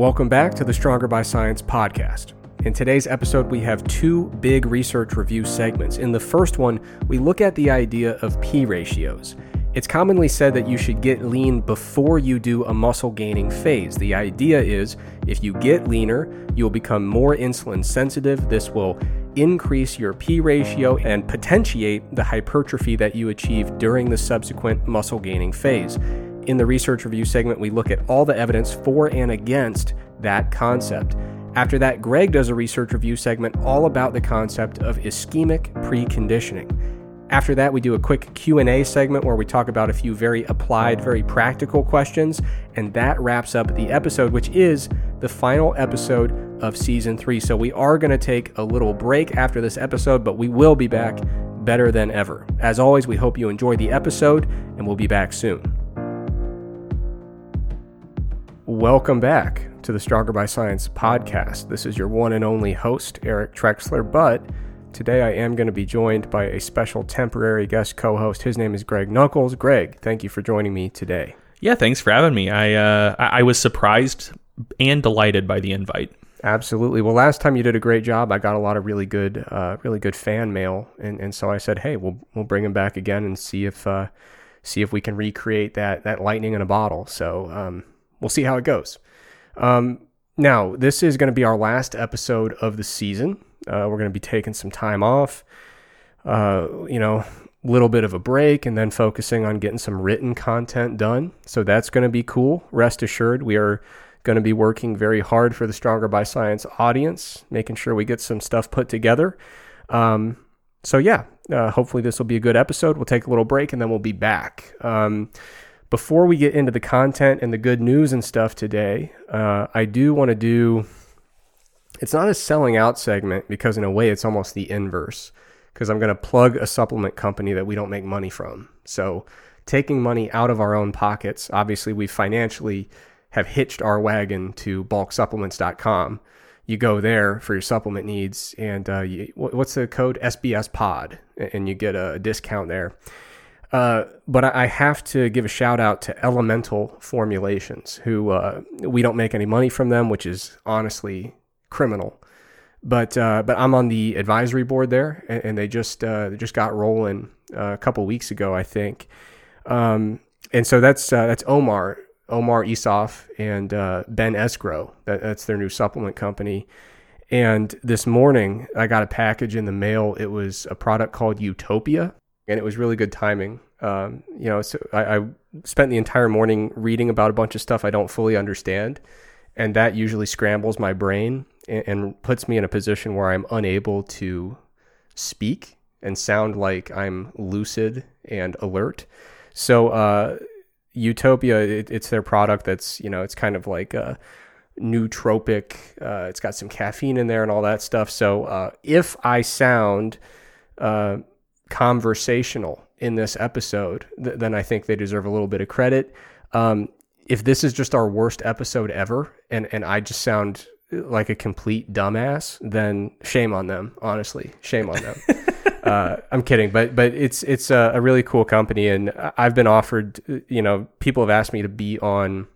Welcome back to the Stronger by Science podcast. In today's episode, we have two big research review segments. In the first one, we look at the idea of P ratios. It's commonly said that you should get lean before you do a muscle gaining phase. The idea is if you get leaner, you'll become more insulin sensitive. This will increase your P ratio and potentiate the hypertrophy that you achieve during the subsequent muscle gaining phase. In the research review segment, we look at all the evidence for and against that concept. After that, Greg does a research review segment all about the concept of ischemic preconditioning. After that, we do a quick Q&A segment where we talk about a few very applied, very practical questions, and that wraps up the episode which is the final episode of season 3. So we are going to take a little break after this episode, but we will be back better than ever. As always, we hope you enjoy the episode and we'll be back soon. Welcome back to the Stronger by Science podcast. This is your one and only host, Eric Trexler, but today I am going to be joined by a special temporary guest co host. His name is Greg Nuckols. Greg, thank you for joining me today. Yeah, thanks for having me. I, uh, I was surprised and delighted by the invite. Absolutely. Well, last time you did a great job. I got a lot of really good, uh, really good fan mail, and, and so I said, hey, we'll we'll bring him back again and see if uh, see if we can recreate that that lightning in a bottle. So um, we'll see how it goes. Um, now, this is going to be our last episode of the season. Uh, we're going to be taking some time off, uh, you know, a little bit of a break, and then focusing on getting some written content done. So that's going to be cool. Rest assured, we are going to be working very hard for the Stronger by Science audience, making sure we get some stuff put together. Um, so, yeah, uh, hopefully this will be a good episode. We'll take a little break and then we'll be back. Um, before we get into the content and the good news and stuff today, uh, I do want to do. It's not a selling out segment because, in a way, it's almost the inverse. Because I'm going to plug a supplement company that we don't make money from. So, taking money out of our own pockets, obviously, we financially have hitched our wagon to bulksupplements.com. You go there for your supplement needs, and uh, you, what's the code? SBS Pod, and you get a discount there. Uh, but I have to give a shout out to Elemental Formulations, who uh, we don't make any money from them, which is honestly criminal. But uh, but I'm on the advisory board there, and, and they just uh, just got rolling uh, a couple weeks ago, I think. Um, and so that's that's Omar Omar Isuf and Ben Esgro. That, that's their new supplement company. And this morning, I got a package in the mail. It was a product called Utopia and it was really good timing. Um, you know, so I, I, spent the entire morning reading about a bunch of stuff I don't fully understand, and that usually scrambles my brain and, and puts me in a position where I'm unable to speak and sound like I'm lucid and alert. So, uh, Utopia, it, it's their product that's you know, it's kind of like a nootropic. Uh, it's got some caffeine in there and all that stuff. So, uh, if I sound uh, conversational in this episode, th- then I think they deserve a little bit of credit. Um, if this is just our worst episode ever, and and I just sound like a complete dumbass, then shame on them. Honestly, shame on them. uh, I'm kidding, but but it's it's a, a, really cool company, and I've been offered. You know, people have asked me to be on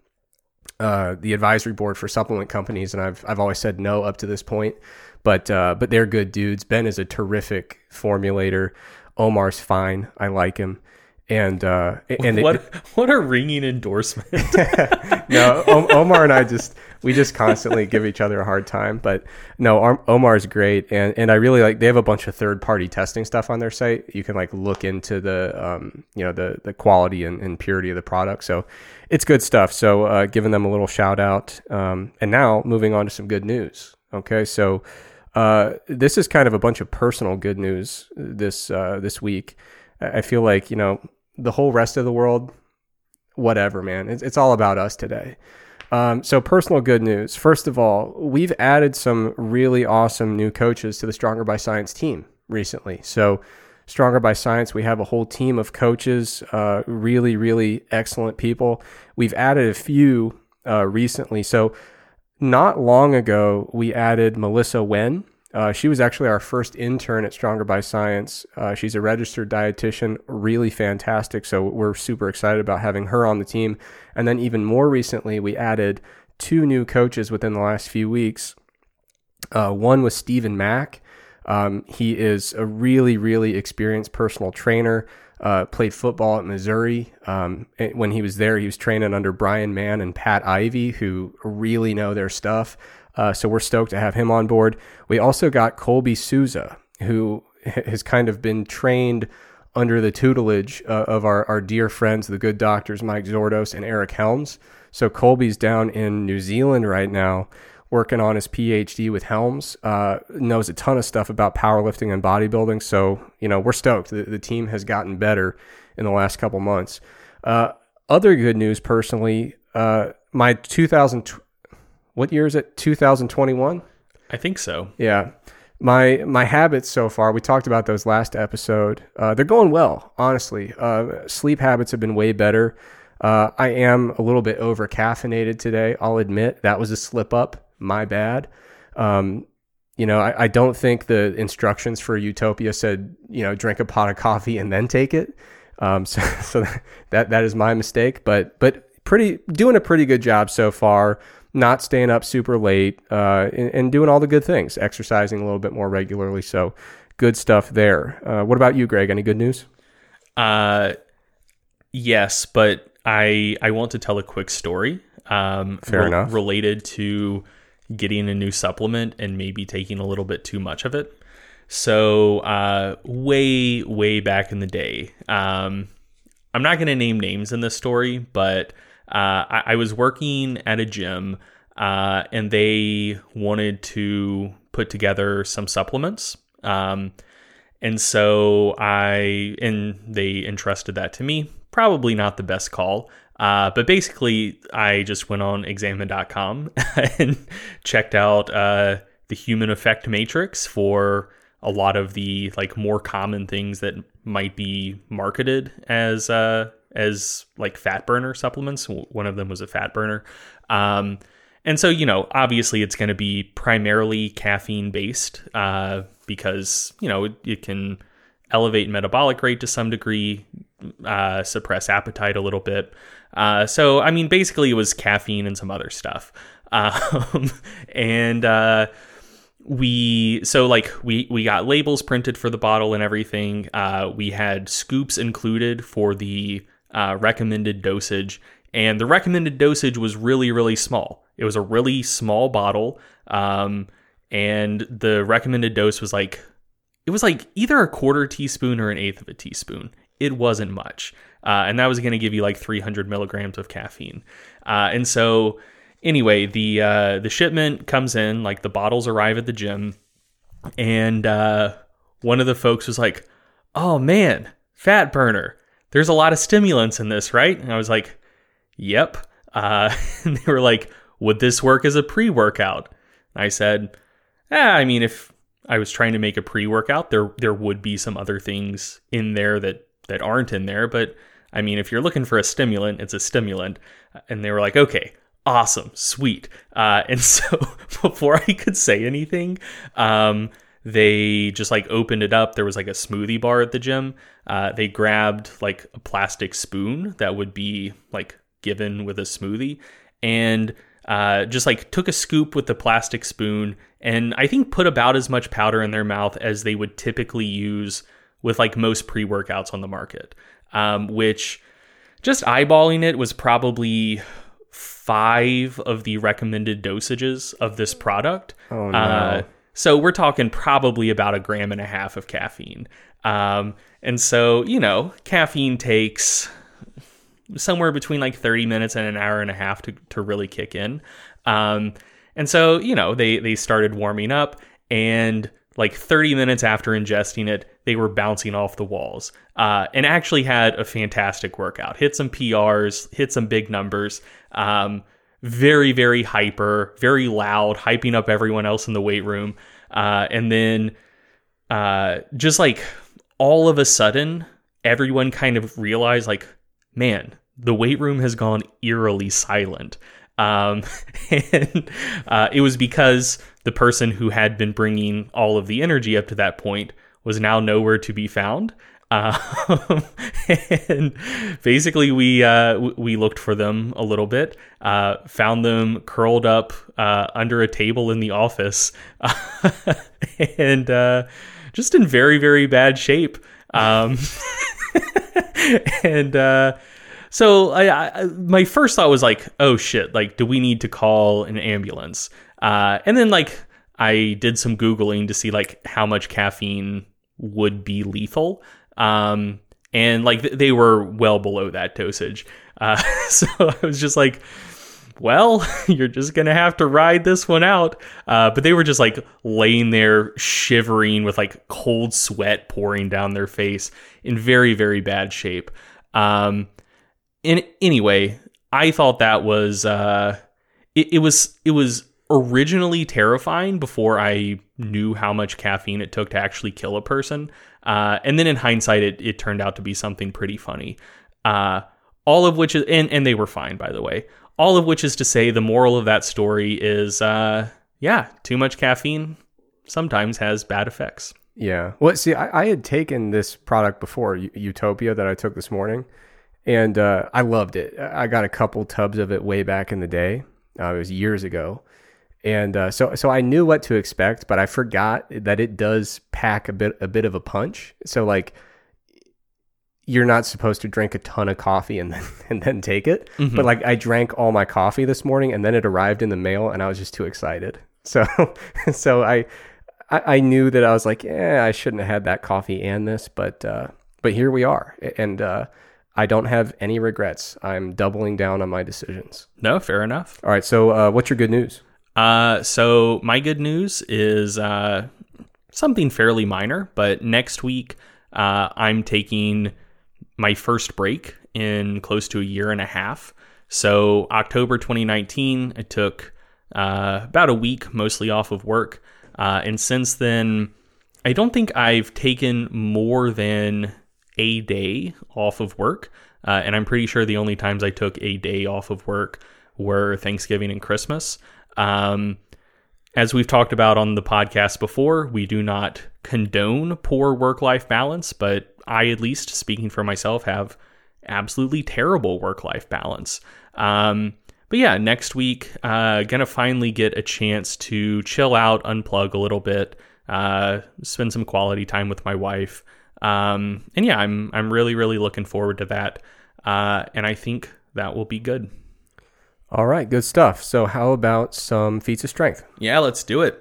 uh, the advisory board for supplement companies, and I've I've always said no up to this point. But uh, but they're good dudes. Ben is a terrific formulator. Omar's fine. I like him. And uh, and what it, what a ringing endorsement. no, o- Omar and I just we just constantly give each other a hard time. But no, Omar's great, and and I really like. They have a bunch of third party testing stuff on their site. You can like look into the um you know the the quality and, and purity of the product. So it's good stuff. So uh, giving them a little shout out. Um, and now moving on to some good news. Okay, so uh, this is kind of a bunch of personal good news this uh, this week. I feel like you know the whole rest of the world, whatever, man. It's, it's all about us today. Um, so personal good news. First of all, we've added some really awesome new coaches to the Stronger by Science team recently. So Stronger by Science, we have a whole team of coaches, uh, really, really excellent people. We've added a few uh, recently. So not long ago, we added Melissa Wen. Uh, she was actually our first intern at Stronger by Science. Uh, she's a registered dietitian, really fantastic. So we're super excited about having her on the team. And then even more recently, we added two new coaches within the last few weeks. Uh, one was Stephen Mack. Um, he is a really, really experienced personal trainer. Uh, played football at Missouri. Um, when he was there, he was training under Bryan Mann and Pat Ivey, who really know their stuff. Uh, so we're stoked to have him on board. We also got Colby Souza, who has kind of been trained under the tutelage uh, of our, our dear friends, the good doctors, Mike Zourdos and Eric Helms. So Colby's down in New Zealand right now working on his PhD with Helms, uh, knows a ton of stuff about powerlifting and bodybuilding. So, you know, we're stoked. The, the team has gotten better in the last couple months. Uh, other good news personally, uh, my 2000, what year is it? 2021? I think so. Yeah. My my habits so far, we talked about those last episode. Uh, they're going well, honestly. Uh, sleep habits have been way better. Uh, I am a little bit over caffeinated today. I'll admit that was a slip up. My bad. Um, you know, I, I, don't think the instructions for Utopia said, you know, drink a pot of coffee and then take it. Um, so, so that that is my mistake. But but pretty doing a pretty good job so far not staying up super late, uh, and, and, doing all the good things, exercising a little bit more regularly. So good stuff there. Uh, what about you, Greg? Any good news? Uh, yes, but I I want to tell a quick story. Um, Fair re- enough. Related to getting a new supplement and maybe taking a little bit too much of it. So uh, way way back in the day, um, I'm not going to name names in this story, but uh, I, I, was working at a gym uh, and they wanted to put together some supplements. Um, and so I, and they entrusted that to me. Probably not the best call. Uh, but basically, I just went on examine.com and checked out uh, the human effect matrix for a lot of the like more common things that might be marketed as uh, as like fat burner supplements. One of them was a fat burner. Um, and so, you know, obviously it's going to be primarily caffeine based uh, because, you know, it, it, can elevate metabolic rate to some degree, uh, suppress appetite a little bit. Uh, so, I mean, basically it was caffeine and some other stuff. Um, and, uh, we so like we we got labels printed for the bottle and everything uh, we had scoops included for the uh, recommended dosage, and the recommended dosage was really, really small. It was a really small bottle, um, and the recommended dose was like it was like either a quarter teaspoon or an eighth of a teaspoon. It wasn't much, uh, and that was going to give you like 300 milligrams of caffeine. Uh, and so, anyway, the uh, the shipment comes in, like the bottles arrive at the gym, and uh, one of the folks was like, "Oh man, fat burner." there's a lot of stimulants in this, right? And I was like, yep. Uh, and they were like, would this work as a pre workout? I said, eh, I mean, if I was trying to make a pre workout, there there would be some other things in there that that aren't in there. But I mean, if you're looking for a stimulant, it's a stimulant. And they were like, okay, awesome, sweet. Uh, and so before I could say anything, um, they just like opened it up. There was like a smoothie bar at the gym. Uh, they grabbed like a plastic spoon that would be like given with a smoothie and uh, just like took a scoop with the plastic spoon and I think put about as much powder in their mouth as they would typically use with like most pre workouts on the market, um, which just eyeballing it was probably five of the recommended dosages of this product. Oh no. Uh, so we're talking probably about a gram and a half of caffeine. Um, and so, you know, caffeine takes somewhere between like 30 minutes and an hour and a half to, to really kick in. Um, and so, you know, they, they started warming up and like 30 minutes after ingesting it, they were bouncing off the walls uh, and actually had a fantastic workout. Hit some PRs, hit some big numbers. Um, very, very hyper, very loud, hyping up everyone else in the weight room. Uh, and then uh, just like all of a sudden, everyone kind of realized, like, man, the weight room has gone eerily silent. Um, and uh, it was because the person who had been bringing all of the energy up to that point was now nowhere to be found. Um, and basically, we uh, we looked for them a little bit, uh, found them curled up uh, under a table in the office, and uh, just in very very bad shape. Um, and uh, so I, I, my first thought was like, oh shit, like, do we need to call an ambulance? Uh, and then like I did some googling to see like how much caffeine would be lethal. Um, and like they were well below that dosage. Uh, so I was just like, well, you're just gonna have to ride this one out. Uh, but they were just like laying there shivering with like cold sweat pouring down their face in very, very bad shape. Um, in anyway, I thought that was uh, it, it was it was originally terrifying before I knew how much caffeine it took to actually kill a person. Uh, and then in hindsight, it, it turned out to be something pretty funny. Uh, all of which is, and, and they were fine, by the way. All of which is to say, the moral of that story is, uh, yeah, too much caffeine sometimes has bad effects. Yeah. Well, see, I, I had taken this product before, Utopia, that I took this morning, and uh, I loved it. I got a couple tubs of it way back in the day. Uh, it was years ago and uh, so so I knew what to expect, but I forgot that it does pack a bit a bit of a punch. So like you're not supposed to drink a ton of coffee and then and then take it. Mm-hmm. But like I drank all my coffee this morning and then it arrived in the mail and I was just too excited. So so I I, I knew that I was like, yeah, I shouldn't have had that coffee and this, but uh, but here we are, and uh, I don't have any regrets. I'm doubling down on my decisions. No, fair enough. All right, so uh, what's your good news? Uh, so my good news is uh, something fairly minor, but next week uh, I'm taking my first break in close to a year and a half. So October 2019, I took uh, about a week mostly off of work, uh, and since then, I don't think I've taken more than a day off of work. Uh, and I'm pretty sure the only times I took a day off of work were Thanksgiving and Christmas. Um, as we've talked about on the podcast before, we do not condone poor work life balance, but I, at least speaking for myself, have absolutely terrible work life balance. Um, but yeah, next week, uh, gonna finally get a chance to chill out, unplug a little bit, uh, spend some quality time with my wife. Um, and yeah, I'm I'm really really looking forward to that, uh, and I think that will be good. All right, good stuff. So, how about some feats of strength? Yeah, let's do it.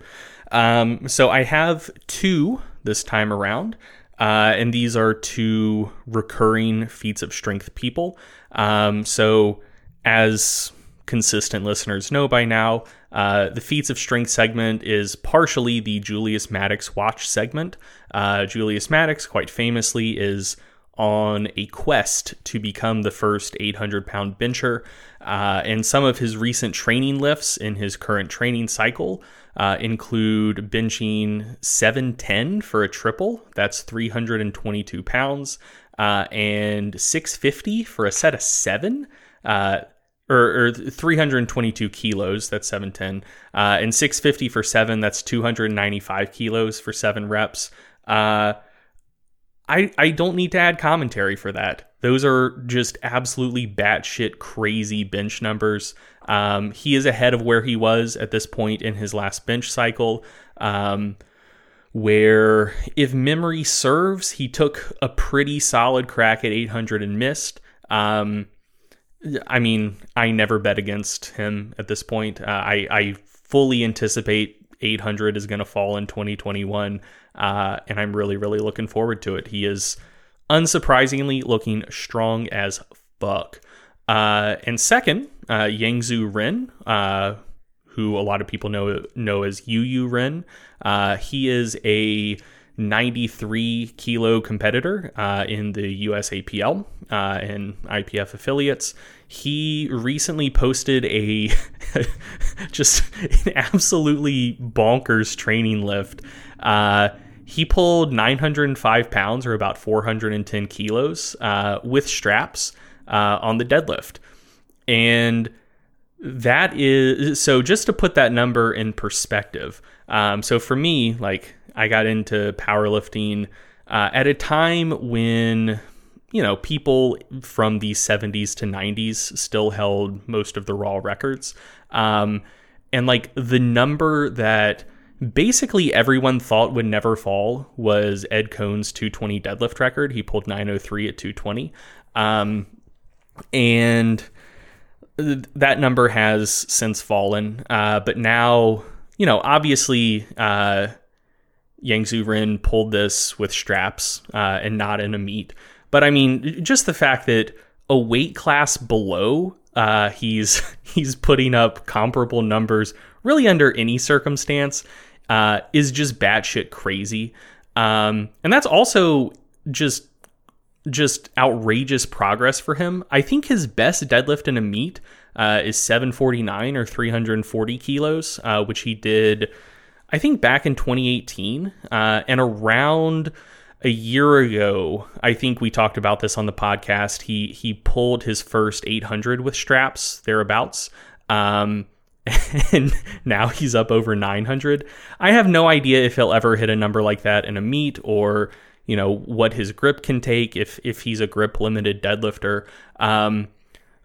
Um, so, I have two this time around, uh, and these are two recurring feats of strength people. Um, so, as consistent listeners know by now, uh, the feats of strength segment is partially the Julius Maddox watch segment. Uh, Julius Maddox, quite famously, is on a quest to become the first 800 pound bencher. Uh, and some of his recent training lifts in his current training cycle uh, include benching 710 for a triple, that's 322 pounds, uh, and 650 for a set of seven. Uh, or, or, 322 kilos, that's 710, uh, and 650 for seven, that's 295 kilos for seven reps. I, I don't need to add commentary for that. Those are just absolutely batshit crazy bench numbers. Um, he is ahead of where he was at this point in his last bench cycle, um, where, if memory serves, he took a pretty solid crack at 800 and missed. Um, I mean, I never bet against him at this point. Uh, I, I fully anticipate 800 is going to fall in 2021. Uh, and I'm really, really looking forward to it. He is unsurprisingly looking strong as fuck. Uh, and second, uh, Yangzu Ren, uh, who a lot of people know know as Yu Yu Ren. Uh, he is a 93 kilo competitor uh, in the USAPL uh, and IPF affiliates. He recently posted a just an absolutely bonkers training lift. Uh, he pulled 905 pounds or about 410 kilos uh, with straps uh, on the deadlift. And that is so just to put that number in perspective. Um, so for me, like I got into powerlifting uh, at a time when you know people from the 70s to 90s still held most of the raw records um, and like the number that basically everyone thought would never fall was ed coan's 220 deadlift record. He pulled 903 at 220 um, and that number has since fallen. Uh, but now you know obviously uh, Yangzu Ren pulled this with straps uh, and not in a meet. But I mean, just the fact that a weight class below, uh, he's he's putting up comparable numbers really under any circumstance uh, is just batshit crazy. Um, and that's also just just outrageous progress for him. I think his best deadlift in a meet uh, is 749 or 340 kilos, uh, which he did I think back in 2018 uh, and around a year ago, I think we talked about this on the podcast. He he pulled his first 800 with straps thereabouts. Um, and now he's up over 900. I have no idea if he'll ever hit a number like that in a meet or you know what his grip can take if if he's a grip limited deadlifter. Um,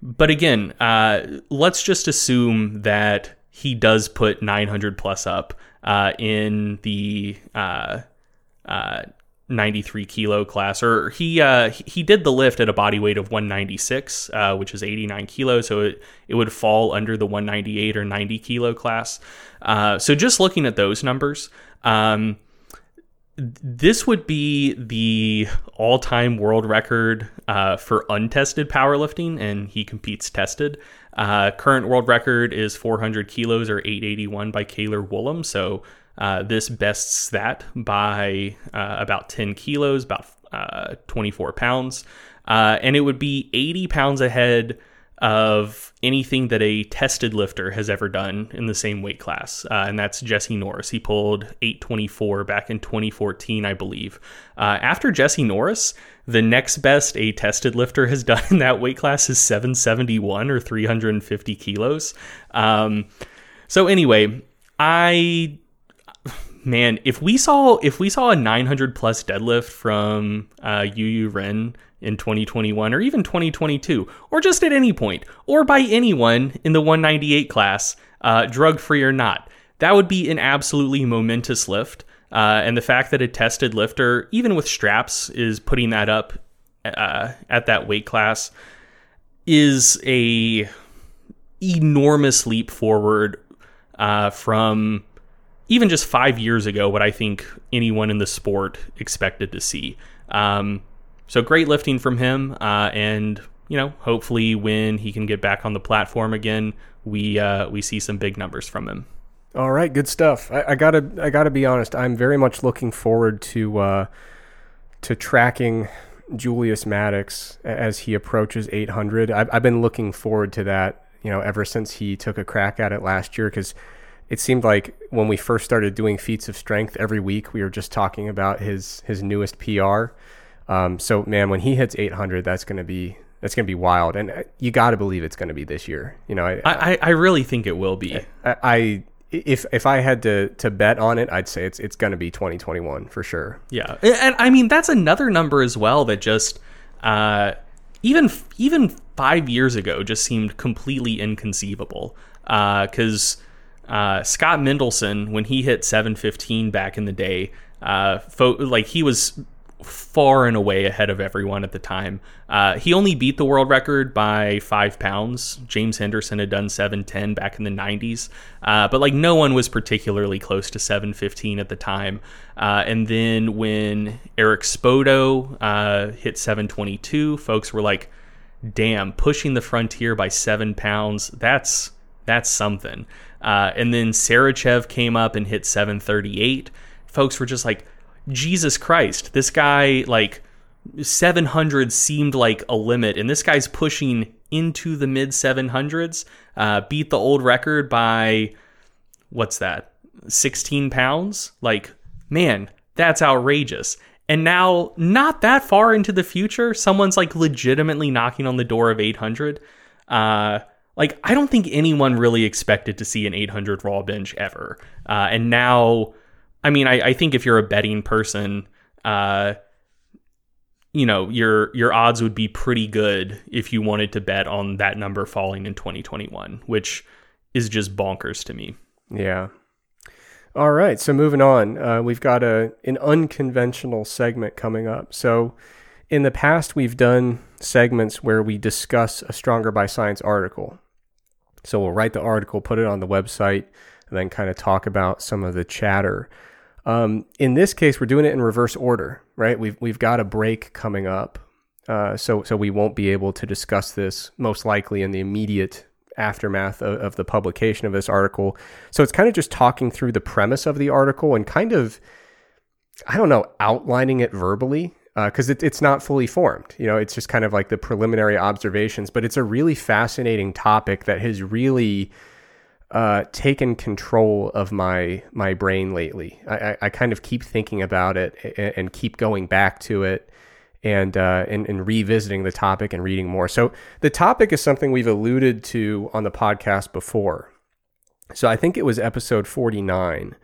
but again, uh, let's just assume that he does put 900 plus up uh, in the uh, uh, 93 kilo class, or he uh, he did the lift at a body weight of 196, uh, which is 89 kilos, so it it would fall under the 198 or 90 kilo class. Uh, so just looking at those numbers. Um, this would be the all-time world record uh, for untested powerlifting, and he competes tested. Uh, current world record is 400 kilos or 881 by Kaylor Woolham. So uh, this bests that by uh, about 10 kilos, about uh, 24 pounds. Uh, and it would be 80 pounds ahead of anything that a tested lifter has ever done in the same weight class. Uh, and that's Jesse Norris. He pulled 824 back in 2014, I believe. After Jesse Norris, the next best a tested lifter has done in that weight class is 771 or 350 kilos. Um, so anyway, I man, if we saw if we saw a 900 plus deadlift from uh, Yu Ren in 2021 or even 2022, or just at any point, or by anyone in the 198 class, uh, drug free or not. That would be an absolutely momentous lift. Uh, and the fact that a tested lifter, even with straps, is putting that up uh, at that weight class is a enormous leap forward uh, from even just five years ago, what I think anyone in the sport expected to see. Um, so great lifting from him, uh, and you know, hopefully when he can get back on the platform again, we uh, we see some big numbers from him. All right, good stuff. I, I, gotta I gotta be honest. I'm very much looking forward to uh, to tracking Julius Maddox as he approaches 800. I've, I've been looking forward to that. You know, ever since he took a crack at it last year, because it seemed like when we first started doing feats of strength every week, we were just talking about his his newest PR um, so man, when he hits 800, that's going to be that's going to be wild, and uh, you got to believe it's going to be this year. You know, I, I, I really think it will be. I, I, if if I had to to bet on it, I'd say it's it's going to be 2021 for sure. Yeah, and I mean that's another number as well that just uh, even even five years ago just seemed completely inconceivable because. Uh, uh, Scott Mendelson, when he hit 715 back in the day, uh, fo- like he was far and away ahead of everyone at the time. Uh, he only beat the world record by five pounds. James Henderson had done 710 back in the 90s, uh, but like no one was particularly close to 715 at the time. Uh, and then when Eric Spoto uh, hit 722, folks were like, "Damn, pushing the frontier by seven pounds. That's that's something." Uh, and then Sarychev came up and hit 738. Folks were just like Jesus Christ, this guy like 700 seemed like a limit, and this guy's pushing into the mid 700s. Uh, beat the old record by what's that? 16 pounds? Like, man, that's outrageous. And now, not that far into the future, someone's like legitimately knocking on the door of 800. Uh, like, I don't think anyone really expected to see an 800 raw bench ever. Uh, and now I mean, I, I think if you're a betting person, uh, you know your your odds would be pretty good if you wanted to bet on that number falling in 2021 which is just bonkers to me. Yeah. All right so moving on uh, we've got a an unconventional segment coming up. So in the past we've done segments where we discuss a stronger by science article so we'll write the article put it on the website and then kind of talk about some of the chatter um, in this case, we're doing it in reverse order, right? We've we've got a break coming up, uh, so so we won't be able to discuss this most likely in the immediate aftermath of, of the publication of this article. So it's kind of just talking through the premise of the article and kind of, I don't know, outlining it verbally because uh, it, it's not fully formed. You know, it's just kind of like the preliminary observations, but it's a really fascinating topic that has really uh, taken control of my my brain lately. I, I, I, kind of keep thinking about it and, and keep going back to it and, uh, and and revisiting the topic and reading more. So the topic is something we've alluded to on the podcast before. So I think it was episode 49.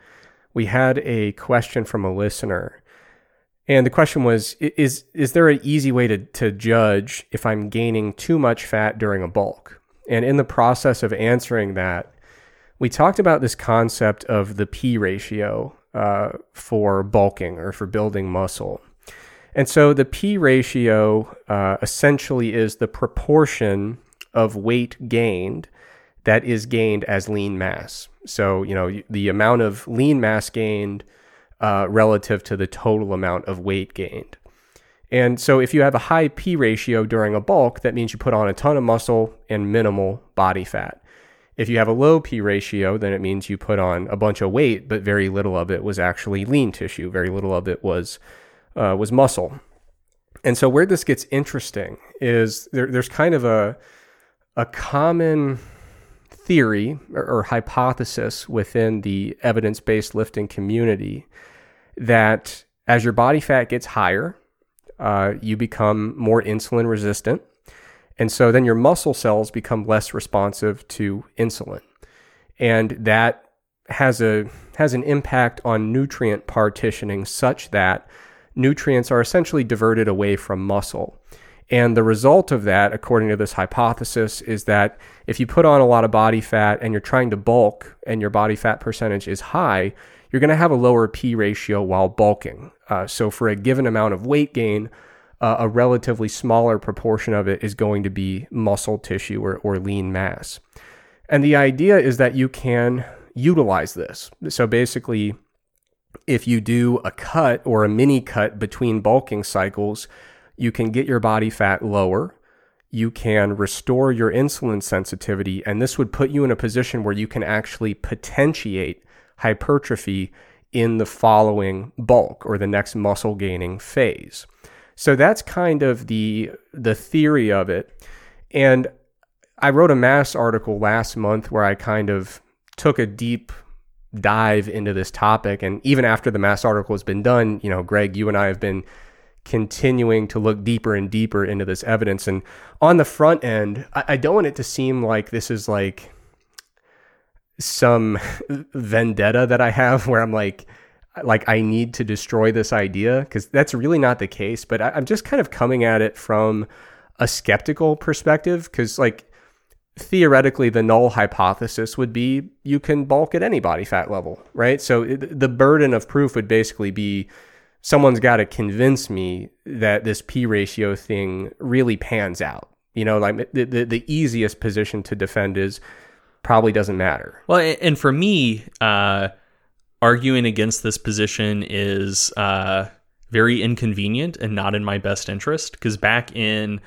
We had a question from a listener. And the question was is is there an easy way to, to judge if I'm gaining too much fat during a bulk? And in the process of answering that, we talked about this concept of the P ratio uh, for bulking or for building muscle. And so the P ratio uh, essentially is the proportion of weight gained that is gained as lean mass. So, you know, the amount of lean mass gained uh, relative to the total amount of weight gained. And so, if you have a high P ratio during a bulk, that means you put on a ton of muscle and minimal body fat. If you have a low P ratio, then it means you put on a bunch of weight, but very little of it was actually lean tissue. Very little of it was uh, was muscle. And so where this gets interesting is there, there's kind of a a common theory or, or hypothesis within the evidence based lifting community that as your body fat gets higher, uh, you become more insulin resistant and so then your muscle cells become less responsive to insulin. And that has a has an impact on nutrient partitioning such that nutrients are essentially diverted away from muscle. And the result of that, according to this hypothesis, is that if you put on a lot of body fat and you're trying to bulk and your body fat percentage is high, you're going to have a lower P ratio while bulking. Uh, so, for a given amount of weight gain, uh, a relatively smaller proportion of it is going to be muscle tissue or, or lean mass. And the idea is that you can utilize this. So basically, if you do a cut or a mini cut between bulking cycles, you can get your body fat lower. You can restore your insulin sensitivity, and this would put you in a position where you can actually potentiate hypertrophy in the following bulk or the next muscle gaining phase. So that's kind of the the theory of it. And I wrote a mass article last month where I kind of took a deep dive into this topic and even after the mass article has been done, you know, Greg, you and I have been continuing to look deeper and deeper into this evidence and on the front end, I, I don't want it to seem like this is like some vendetta that I have where I'm like like I need to destroy this idea because that's really not the case. But I, I'm just kind of coming at it from a skeptical perspective because like theoretically the null hypothesis would be you can bulk at any body fat level, right? So it, the burden of proof would basically be someone's got to convince me that this p ratio thing really pans out. You know, like the, the, the easiest position to defend is probably doesn't matter. Well, and for me, uh, arguing against this position is uh, very inconvenient and not in my best interest because back in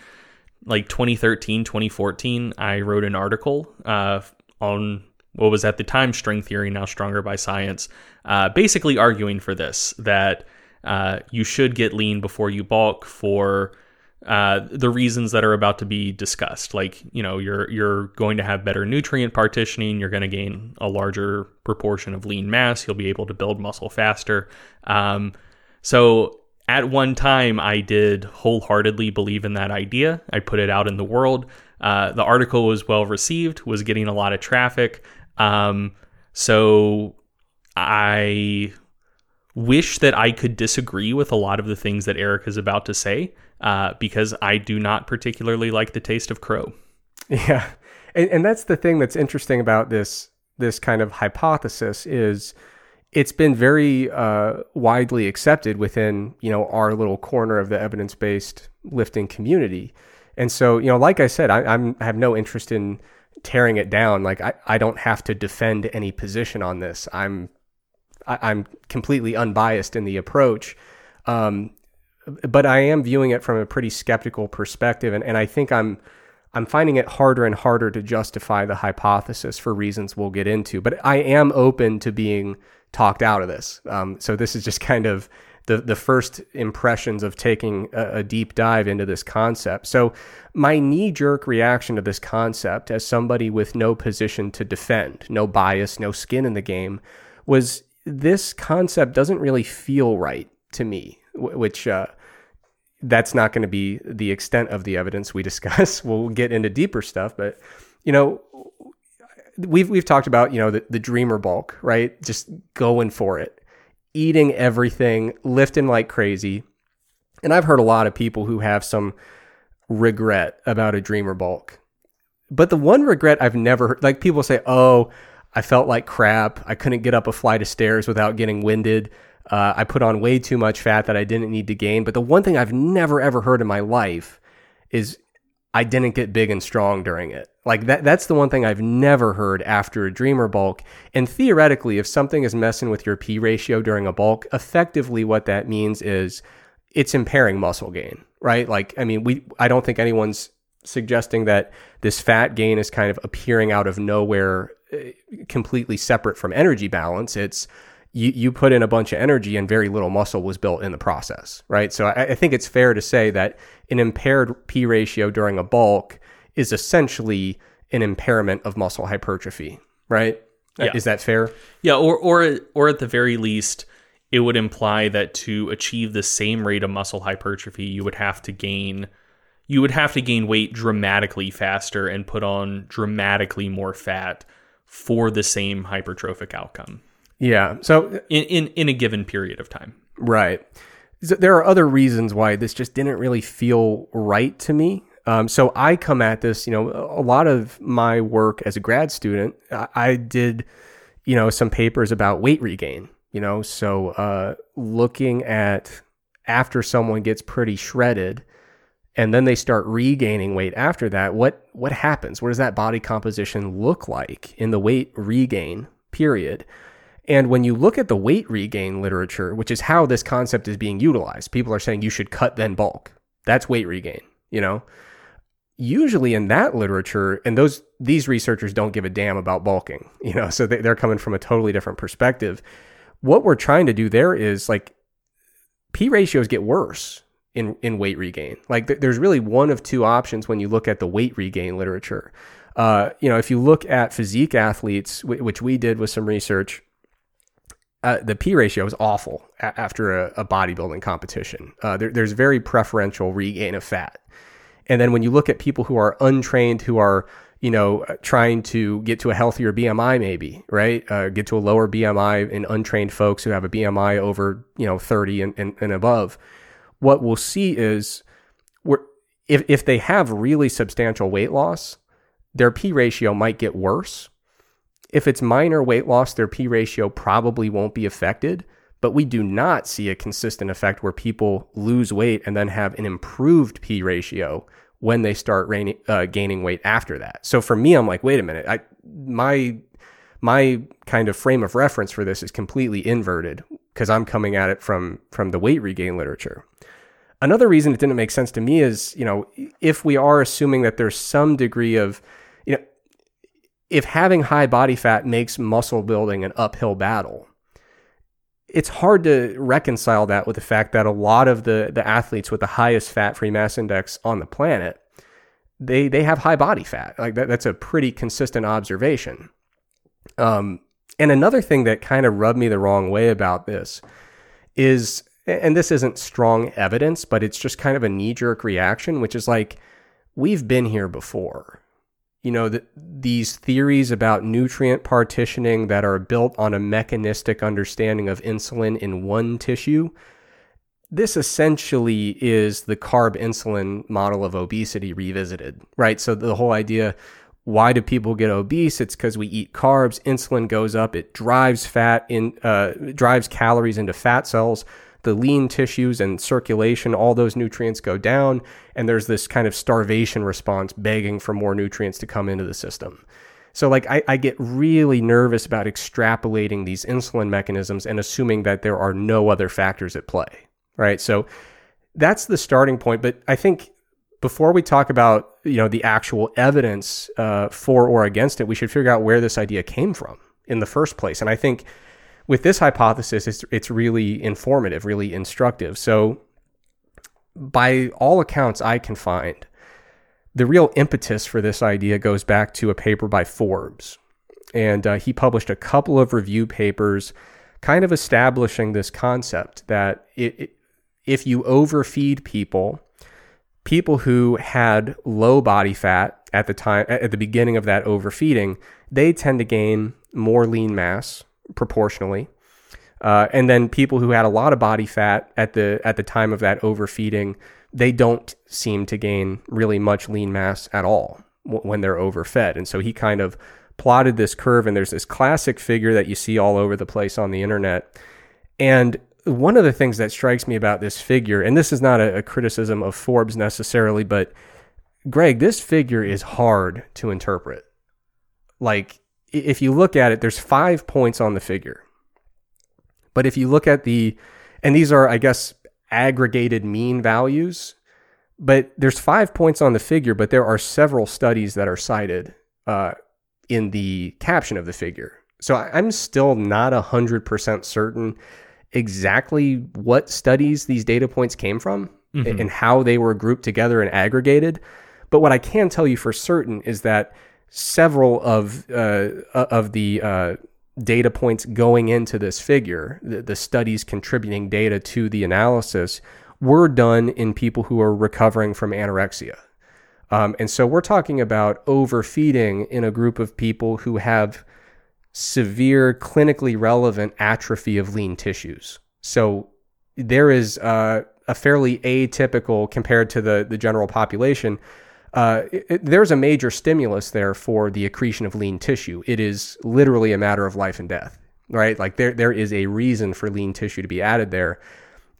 like 2013 2014 i wrote an article uh, on what was at the time Strengtheory now stronger by science uh, basically arguing for this that uh, you should get lean before you bulk for uh, the reasons that are about to be discussed. Like, you know, you're you're going to have better nutrient partitioning. You're going to gain a larger proportion of lean mass. You'll be able to build muscle faster. Um, so at one time, I did wholeheartedly believe in that idea. I put it out in the world. Uh, the article was well received, was getting a lot of traffic. Um, so I wish that I could disagree with a lot of the things that Eric is about to say uh, because I do not particularly like the taste of crow. Yeah, and, and that's the thing that's interesting about this this kind of hypothesis is it's been very uh, widely accepted within you know our little corner of the evidence based lifting community, and so you know, like I said, I, I'm I have no interest in tearing it down. Like I, I don't have to defend any position on this. I'm I, am completely unbiased in the approach. Um, but I am viewing it from a pretty skeptical perspective, and, and I think I'm I'm finding it harder and harder to justify the hypothesis for reasons we'll get into. But I am open to being talked out of this. Um, so this is just kind of the the first impressions of taking a, a deep dive into this concept. So my knee jerk reaction to this concept, as somebody with no position to defend, no bias, no skin in the game, was this concept doesn't really feel right to me, which. Uh, that's not going to be the extent of the evidence we discuss. we'll get into deeper stuff, but you know, we've we've talked about you know the, the dreamer bulk, right? Just going for it, eating everything, lifting like crazy. And I've heard a lot of people who have some regret about a dreamer bulk. But the one regret I've never heard, like people say, "Oh, I felt like crap. I couldn't get up a flight of stairs without getting winded." Uh, I put on way too much fat that I didn't need to gain. But the one thing I've never ever heard in my life is I didn't get big and strong during it. Like that that's the one thing I've never heard after a dreamer bulk. And theoretically, if something is messing with your P ratio during a bulk, effectively what that means is it's impairing muscle gain, right? Like I mean, we I don't think anyone's suggesting that this fat gain is kind of appearing out of nowhere Uh, completely separate from energy balance. It's you, you put in a bunch of energy and very little muscle was built in the process, right? So I, I think it's fair to say that an impaired P ratio during a bulk is essentially an impairment of muscle hypertrophy, right? Uh, yeah. Is that fair? Yeah, or or or at the very least, it would imply that to achieve the same rate of muscle hypertrophy, you would have to gain you would have to gain weight dramatically faster and put on dramatically more fat for the same hypertrophic outcome. Yeah. So in in, in a given period of time. Right. So there are other reasons why this just didn't really feel right to me. Um, so I come at this, you know, a lot of my work as a grad student, I, I did, you know, some papers about weight regain. You know, so uh, looking at after someone gets pretty shredded, and then they start regaining weight after that what what happens what does that body composition look like in the weight regain period and when you look at the weight regain literature, which is how this concept is being utilized, people are saying you should cut then bulk. That's weight regain, you know? Usually in that literature, and those these researchers don't give a damn about bulking, you know, so they're coming from a totally different perspective. What we're trying to do there is like P ratios get worse in, in weight regain. Like th- there's really one of two options when you look at the weight regain literature. Uh, you know, if you look at physique athletes, w- which we did with some research, uh, the P ratio is awful a- after a, a, bodybuilding competition. Uh, there, there's very preferential regain of fat. And then when you look at people who are untrained, who are you know trying to get to a healthier BMI, maybe right, uh, get to a lower BMI in untrained folks who have a BMI over you know 30 and, and, and above, what we'll see is if if they have really substantial weight loss, their P ratio might get worse if it's minor weight loss, their P ratio probably won't be affected, but we do not see a consistent effect where people lose weight and then have an improved P ratio when they start uh, gaining weight after that. So for me, I'm like, wait a minute, I my my kind of frame of reference for this is completely inverted because I'm coming at it from from the weight regain literature. Another reason it didn't make sense to me is, you know, if we are assuming that there's some degree of you know, if having high body fat makes muscle building an uphill battle, it's hard to reconcile that with the fact that a lot of the, the athletes with the highest fat free mass index on the planet, they, they have high body fat. Like that, that's a pretty consistent observation. Um, and another thing that kind of rubbed me the wrong way about this is, and this isn't strong evidence, but it's just kind of a knee jerk reaction, which is like, we've been here before you know, the, these theories about nutrient partitioning that are built on a mechanistic understanding of insulin in one tissue, this essentially is the carb insulin model of obesity revisited, right? So the whole idea why do people get obese? It's because we eat carbs, insulin goes up, it drives fat in, uh, drives calories into fat cells the lean tissues and circulation, all those nutrients go down. And there's this kind of starvation response begging for more nutrients to come into the system. So, like, I, I, get really nervous about extrapolating these insulin mechanisms and assuming that there are no other factors at play, right? So, that's the starting point. But I think before we talk about you know the actual evidence uh, for or against it, we should figure out where this idea came from in the first place. And I think with this hypothesis, it's, it's really informative, really instructive. So, by all accounts I can find, the real impetus for this idea goes back to a paper by Forbes. And uh, he published a couple of review papers kind of establishing this concept that it, it, if you overfeed people, people who had low body fat at the time at the beginning of that overfeeding, they tend to gain more lean mass proportionally. Uh, and then people who had a lot of body fat at the at the time of that overfeeding, they don't seem to gain really much lean mass at all when they're overfed. And so he kind of plotted this curve, and there's this classic figure that you see all over the place on the internet. And one of the things that strikes me about this figure, and this is not a, a criticism of Forbes necessarily, but Greg, this figure is hard to interpret. Like if you look at it, there's five points on the figure. But if you look at the, and these are, I guess, aggregated mean values, but there's five points on the figure, but there are several studies that are cited uh, in the caption of the figure. So I'm still not 100% certain exactly what studies these data points came from mm-hmm. and how they were grouped together and aggregated. But what I can tell you for certain is that several of uh, of the uh, data points going into this figure, the, the, studies contributing data to the analysis, were done in people who are recovering from anorexia. Um, and so we're talking about overfeeding in a group of people who have severe clinically relevant atrophy of lean tissues. So there is uh, a fairly atypical compared to the, the general population uh, it, there's a major stimulus there for the accretion of lean tissue. It is literally a matter of life and death, right? Like there, there is a reason for lean tissue to be added there.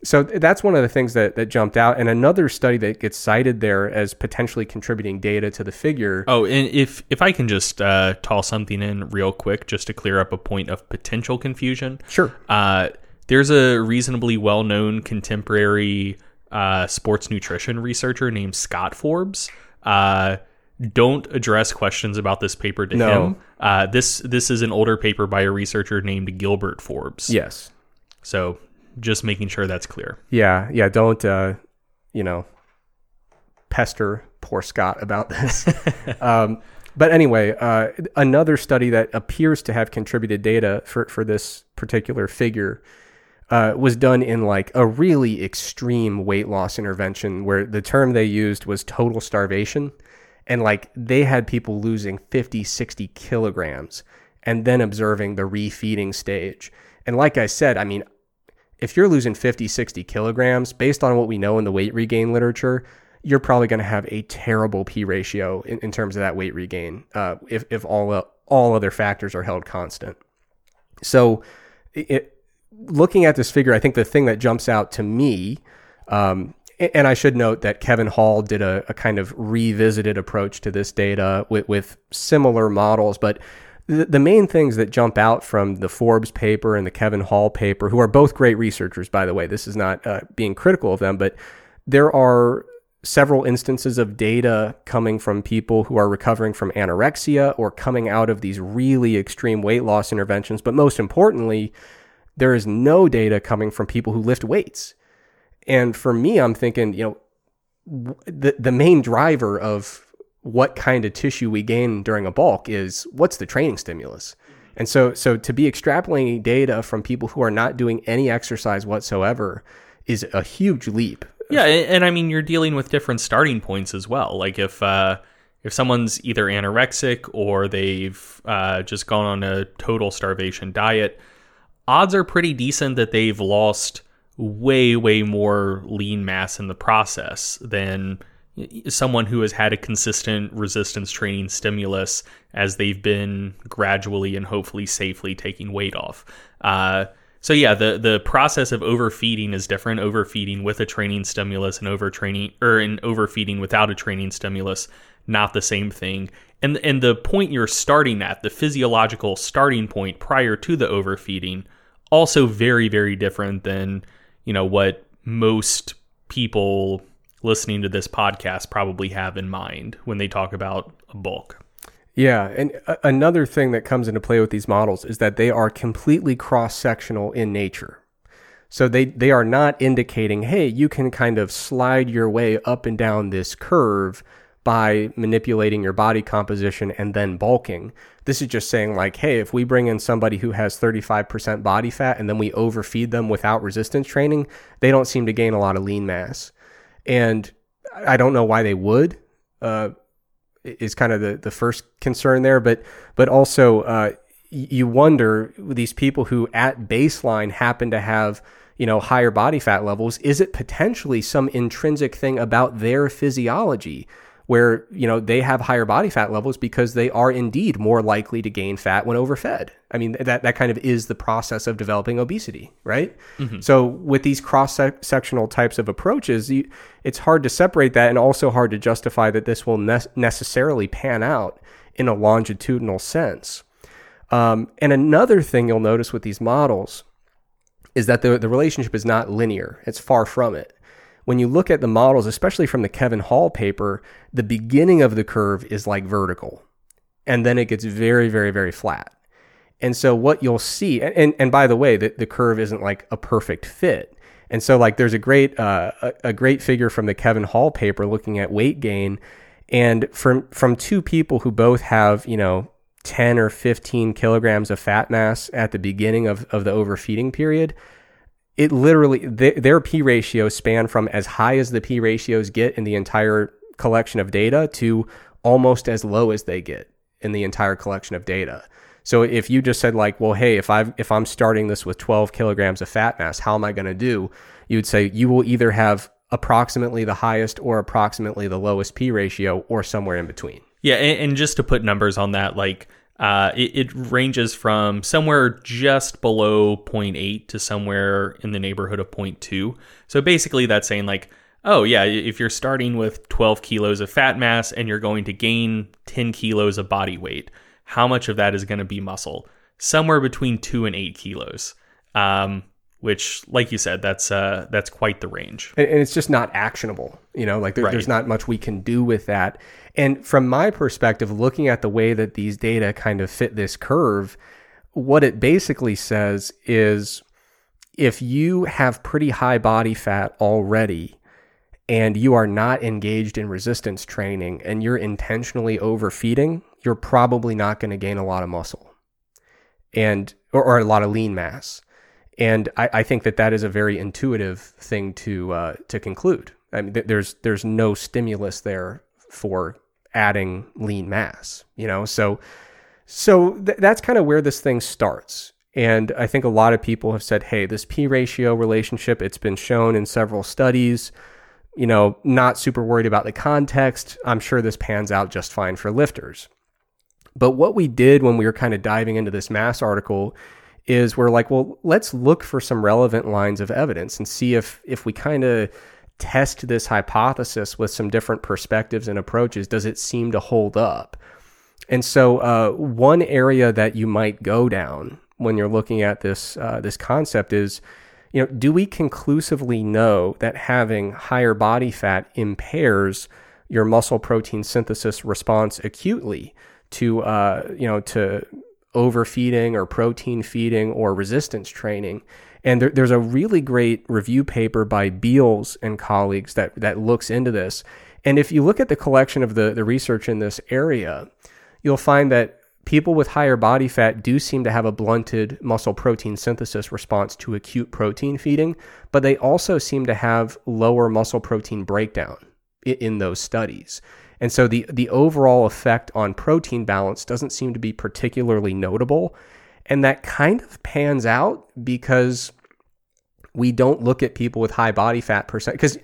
So that's one of the things that, that jumped out. And another study that gets cited there as potentially contributing data to the figure. Oh, and if if I can just uh, toss something in real quick, just to clear up a point of potential confusion. Sure. Uh, there's a reasonably well known contemporary uh, sports nutrition researcher named Scott Forbes uh, don't address questions about this paper to no. him. Uh, this this is an older paper by a researcher named Gilbert Forbes. Yes. So just making sure that's clear. Yeah, yeah. Don't uh, you know pester poor Scott about this. um, but anyway, uh, another study that appears to have contributed data for for this particular figure uh, was done in like a really extreme weight loss intervention where the term they used was total starvation. And like they had people losing 50, 60 kilograms and then observing the refeeding stage. And like I said, I mean, if you're losing 50, 60 kilograms, based on what we know in the weight regain literature, you're probably going to have a terrible P ratio in, in terms of that weight regain uh, if, if all, uh, all other factors are held constant. So it, looking at this figure, I think the thing that jumps out to me, um, and I should note that Kevin Hall did a, a, kind of revisited approach to this data with, with similar models, but the, the main things that jump out from the Forbes paper and the Kevin Hall paper, who are both great researchers, by the way, this is not uh, being critical of them, but there are several instances of data coming from people who are recovering from anorexia or coming out of these really extreme weight loss interventions. But most importantly, there is no data coming from people who lift weights. And for me, I'm thinking, you know, the the main driver of what kind of tissue we gain during a bulk is what's the training stimulus. And so so to be extrapolating data from people who are not doing any exercise whatsoever is a huge leap. Yeah, and I mean you're dealing with different starting points as well. Like if uh if someone's either anorexic or they've uh, just gone on a total starvation diet, odds are pretty decent that they've lost way, way more lean mass in the process than someone who has had a consistent resistance training stimulus as they've been gradually and hopefully safely taking weight off. Uh, so yeah, the the process of overfeeding is different. Overfeeding with a training stimulus and overtraining or in overfeeding without a training stimulus, not the same thing. And and the point you're starting at, the physiological starting point prior to the overfeeding, also very very different than you know what most people listening to this podcast probably have in mind when they talk about a bulk. Yeah, and a- another thing that comes into play with these models is that they are completely cross-sectional in nature. So they they are not indicating, hey, you can kind of slide your way up and down this curve by manipulating your body composition and then bulking. This is just saying like, hey, if we bring in somebody who has 35% body fat and then we overfeed them without resistance training, they don't seem to gain a lot of lean mass. And I don't know why they would. Uh, is kind of the, the first concern there, but but also uh, you wonder these people who at baseline happen to have you know higher body fat levels. Is it potentially some intrinsic thing about their physiology? Where you know they have higher body fat levels because they are indeed more likely to gain fat when overfed. I mean that that kind of is the process of developing obesity, right? Mm-hmm. So with these cross sectional types of approaches, you, it's hard to separate that, and also hard to justify that this will ne- necessarily pan out in a longitudinal sense. Um, and another thing you'll notice with these models is that the, the relationship is not linear. It's far from it when you look at the models, especially from the Kevin Hall paper, the beginning of the curve is like vertical. And then it gets very, very, very flat. And so what you'll see, and, and by the way, the, the curve isn't like a perfect fit. And so like there's a great uh, a, a great figure from the Kevin Hall paper looking at weight gain, and from from two people who both have you know 10 or 15 kilograms of fat mass at the beginning of, of the overfeeding period, it literally th- their p ratios span from as high as the p ratios get in the entire collection of data to almost as low as they get in the entire collection of data. So if you just said like, well, hey, if I if I'm starting this with 12 kilograms of fat mass, how am I going to do? You'd say you will either have approximately the highest or approximately the lowest p ratio or somewhere in between. Yeah, and, and just to put numbers on that, like uh, it, it, ranges from somewhere just below 0.8 to somewhere in the neighborhood of 0.2. So basically, that's saying, like, oh, yeah, if you're starting with 12 kilos of fat mass and you're going to gain 10 kilos of body weight, how much of that is going to be muscle? Somewhere between 2 and 8 kilos. Um, which, like you said, that's uh, that's quite the range. And, and it's just not actionable. You know, like there, right. there's not much we can do with that. And from my perspective, looking at the way that these data kind of fit this curve, what it basically says is if you have pretty high body fat already and you are not engaged in resistance training and you're intentionally overfeeding, you're probably not going to gain a lot of muscle and or, or a lot of lean mass and I, I, think that that is a very intuitive thing to uh, to conclude. I mean, th- there's there's no stimulus there for adding lean mass, you know. So so th- that's kind of where this thing starts. And I think a lot of people have said, "Hey, this P ratio relationship, it's been shown in several studies." You know, not super worried about the context. I'm sure this pans out just fine for lifters. But what we did when we were kind of diving into this mass article is we're like, well, let's look for some relevant lines of evidence and see if if we kind of test this hypothesis with some different perspectives and approaches, does it seem to hold up? And so, uh, one area that you might go down when you're looking at this uh, this concept is, you know, do we conclusively know that having higher body fat impairs your muscle protein synthesis response acutely to, uh, you know, to overfeeding or protein feeding or resistance training. And there, there's a really great review paper by Beals and colleagues that, that looks into this. And if you look at the collection of the, the research in this area, you'll find that people with higher body fat do seem to have a blunted muscle protein synthesis response to acute protein feeding, but they also seem to have lower muscle protein breakdown in, those studies. And so the the overall effect on protein balance doesn't seem to be particularly notable. And that kind of pans out because we don't look at people with high body fat percent because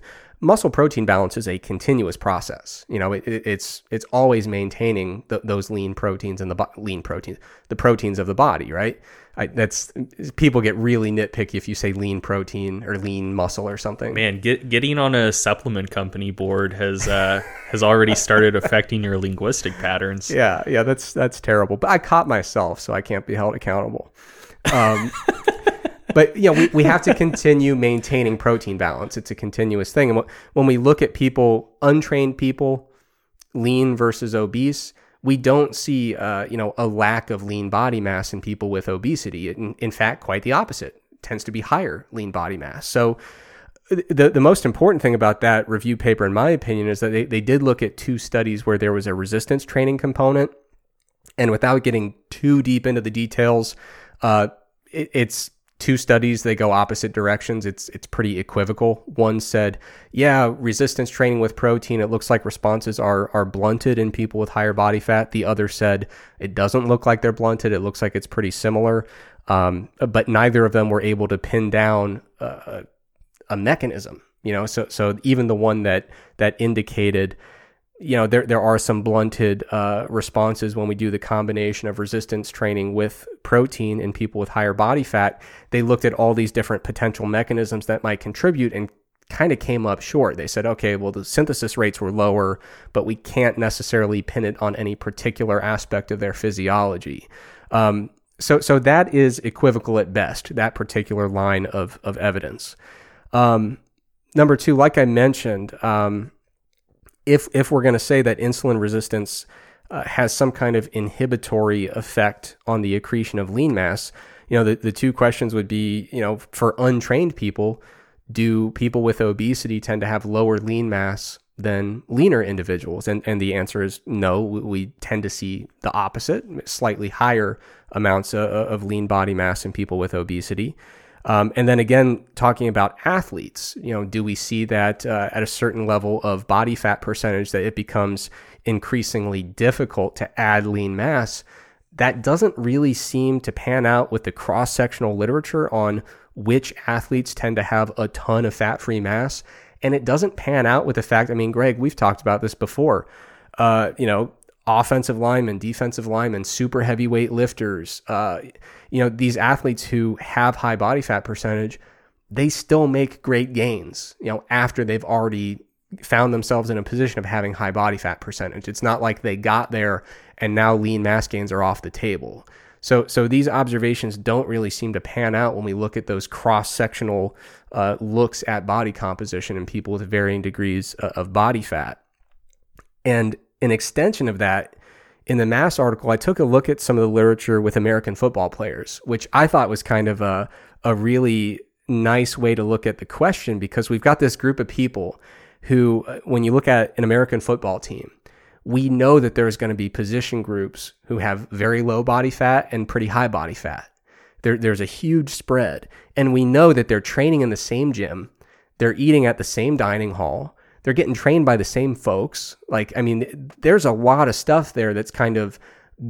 muscle protein balance is a continuous process. You know, it, it's it's always maintaining the, those lean proteins and the bo- lean proteins, the proteins of the body, right? I, that's people get really nitpicky if you say lean protein or lean muscle or something. Man, get, getting on a supplement company board has uh, has already started affecting your linguistic patterns. Yeah, yeah, that's that's terrible. But I caught myself, so I can't be held accountable. Um, but you know, we, we have to continue maintaining protein balance. It's a continuous thing. And when we look at people, untrained people, lean versus obese, we don't see, uh, you know, a lack of lean body mass in people with obesity. In, in fact, quite the opposite. It tends to be higher lean body mass. So the the most important thing about that review paper, in my opinion, is that they, they did look at two studies where there was a resistance training component. And without getting too deep into the details, uh, it, it's two studies they go opposite directions. It's it's pretty equivocal. One said yeah resistance training with protein it looks like responses are are blunted in people with higher body fat. The other said it doesn't look like they're blunted it looks like it's pretty similar. Um, but neither of them were able to pin down a, a mechanism you know? So so even the one that that indicated you know, there there are some blunted uh, responses when we do the combination of resistance training with protein in people with higher body fat. They looked at all these different potential mechanisms that might contribute and kind of came up short. They said, okay, well, the synthesis rates were lower, but we can't necessarily pin it on any particular aspect of their physiology. Um, so, so that is equivocal at best. That particular line of of evidence. Um, number two, like I mentioned. Um, if if we're going to say that insulin resistance uh, has some kind of inhibitory effect on the accretion of lean mass, you know, the, the two questions would be, you know, for untrained people, do people with obesity tend to have lower lean mass than leaner individuals? And and the answer is no. We tend to see the opposite, slightly higher amounts of, of lean body mass in people with obesity. Um, and then again, talking about athletes, you know, do we see that uh, at a certain level of body fat percentage that it becomes increasingly difficult to add lean mass? That doesn't really seem to pan out with the cross sectional literature on which athletes tend to have a ton of fat free mass. And it doesn't pan out with the fact, I mean, Greg, we've talked about this before. Uh, you know, offensive linemen, defensive linemen, super heavyweight lifters, uh, you know, these athletes who have high body fat percentage, they still make great gains, you know, after they've already found themselves in a position of having high body fat percentage. It's not like they got there and now lean mass gains are off the table. So, so these observations don't really seem to pan out when we look at those cross-sectional uh, looks at body composition in people with varying degrees uh, of body fat. And an extension of that, in the Mass article, I took a look at some of the literature with American football players, which I thought was kind of a, a really nice way to look at the question because we've got this group of people who, uh, when you look at an American football team, we know that there's going to be position groups who have very low body fat and pretty high body fat. There, there's a huge spread. And we know that they're training in the same gym, they're eating at the same dining hall, they're getting trained by the same folks. Like, I mean, there's a lot of stuff there that's kind of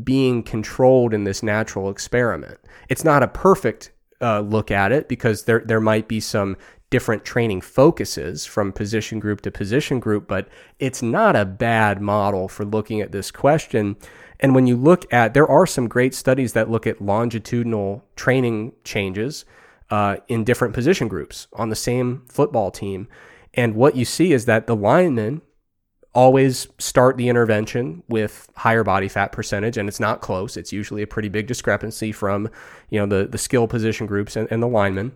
being controlled in this natural experiment. It's not a perfect uh, look at it because there there might be some different training focuses from position group to position group, but it's not a bad model for looking at this question. And when you look at, there are some great studies that look at longitudinal training changes uh, in different position groups on the same football team. And what you see is that the linemen always start the intervention with higher body fat percentage, and it's not close. It's usually a pretty big discrepancy from, you know, the the skill position groups and, and the linemen.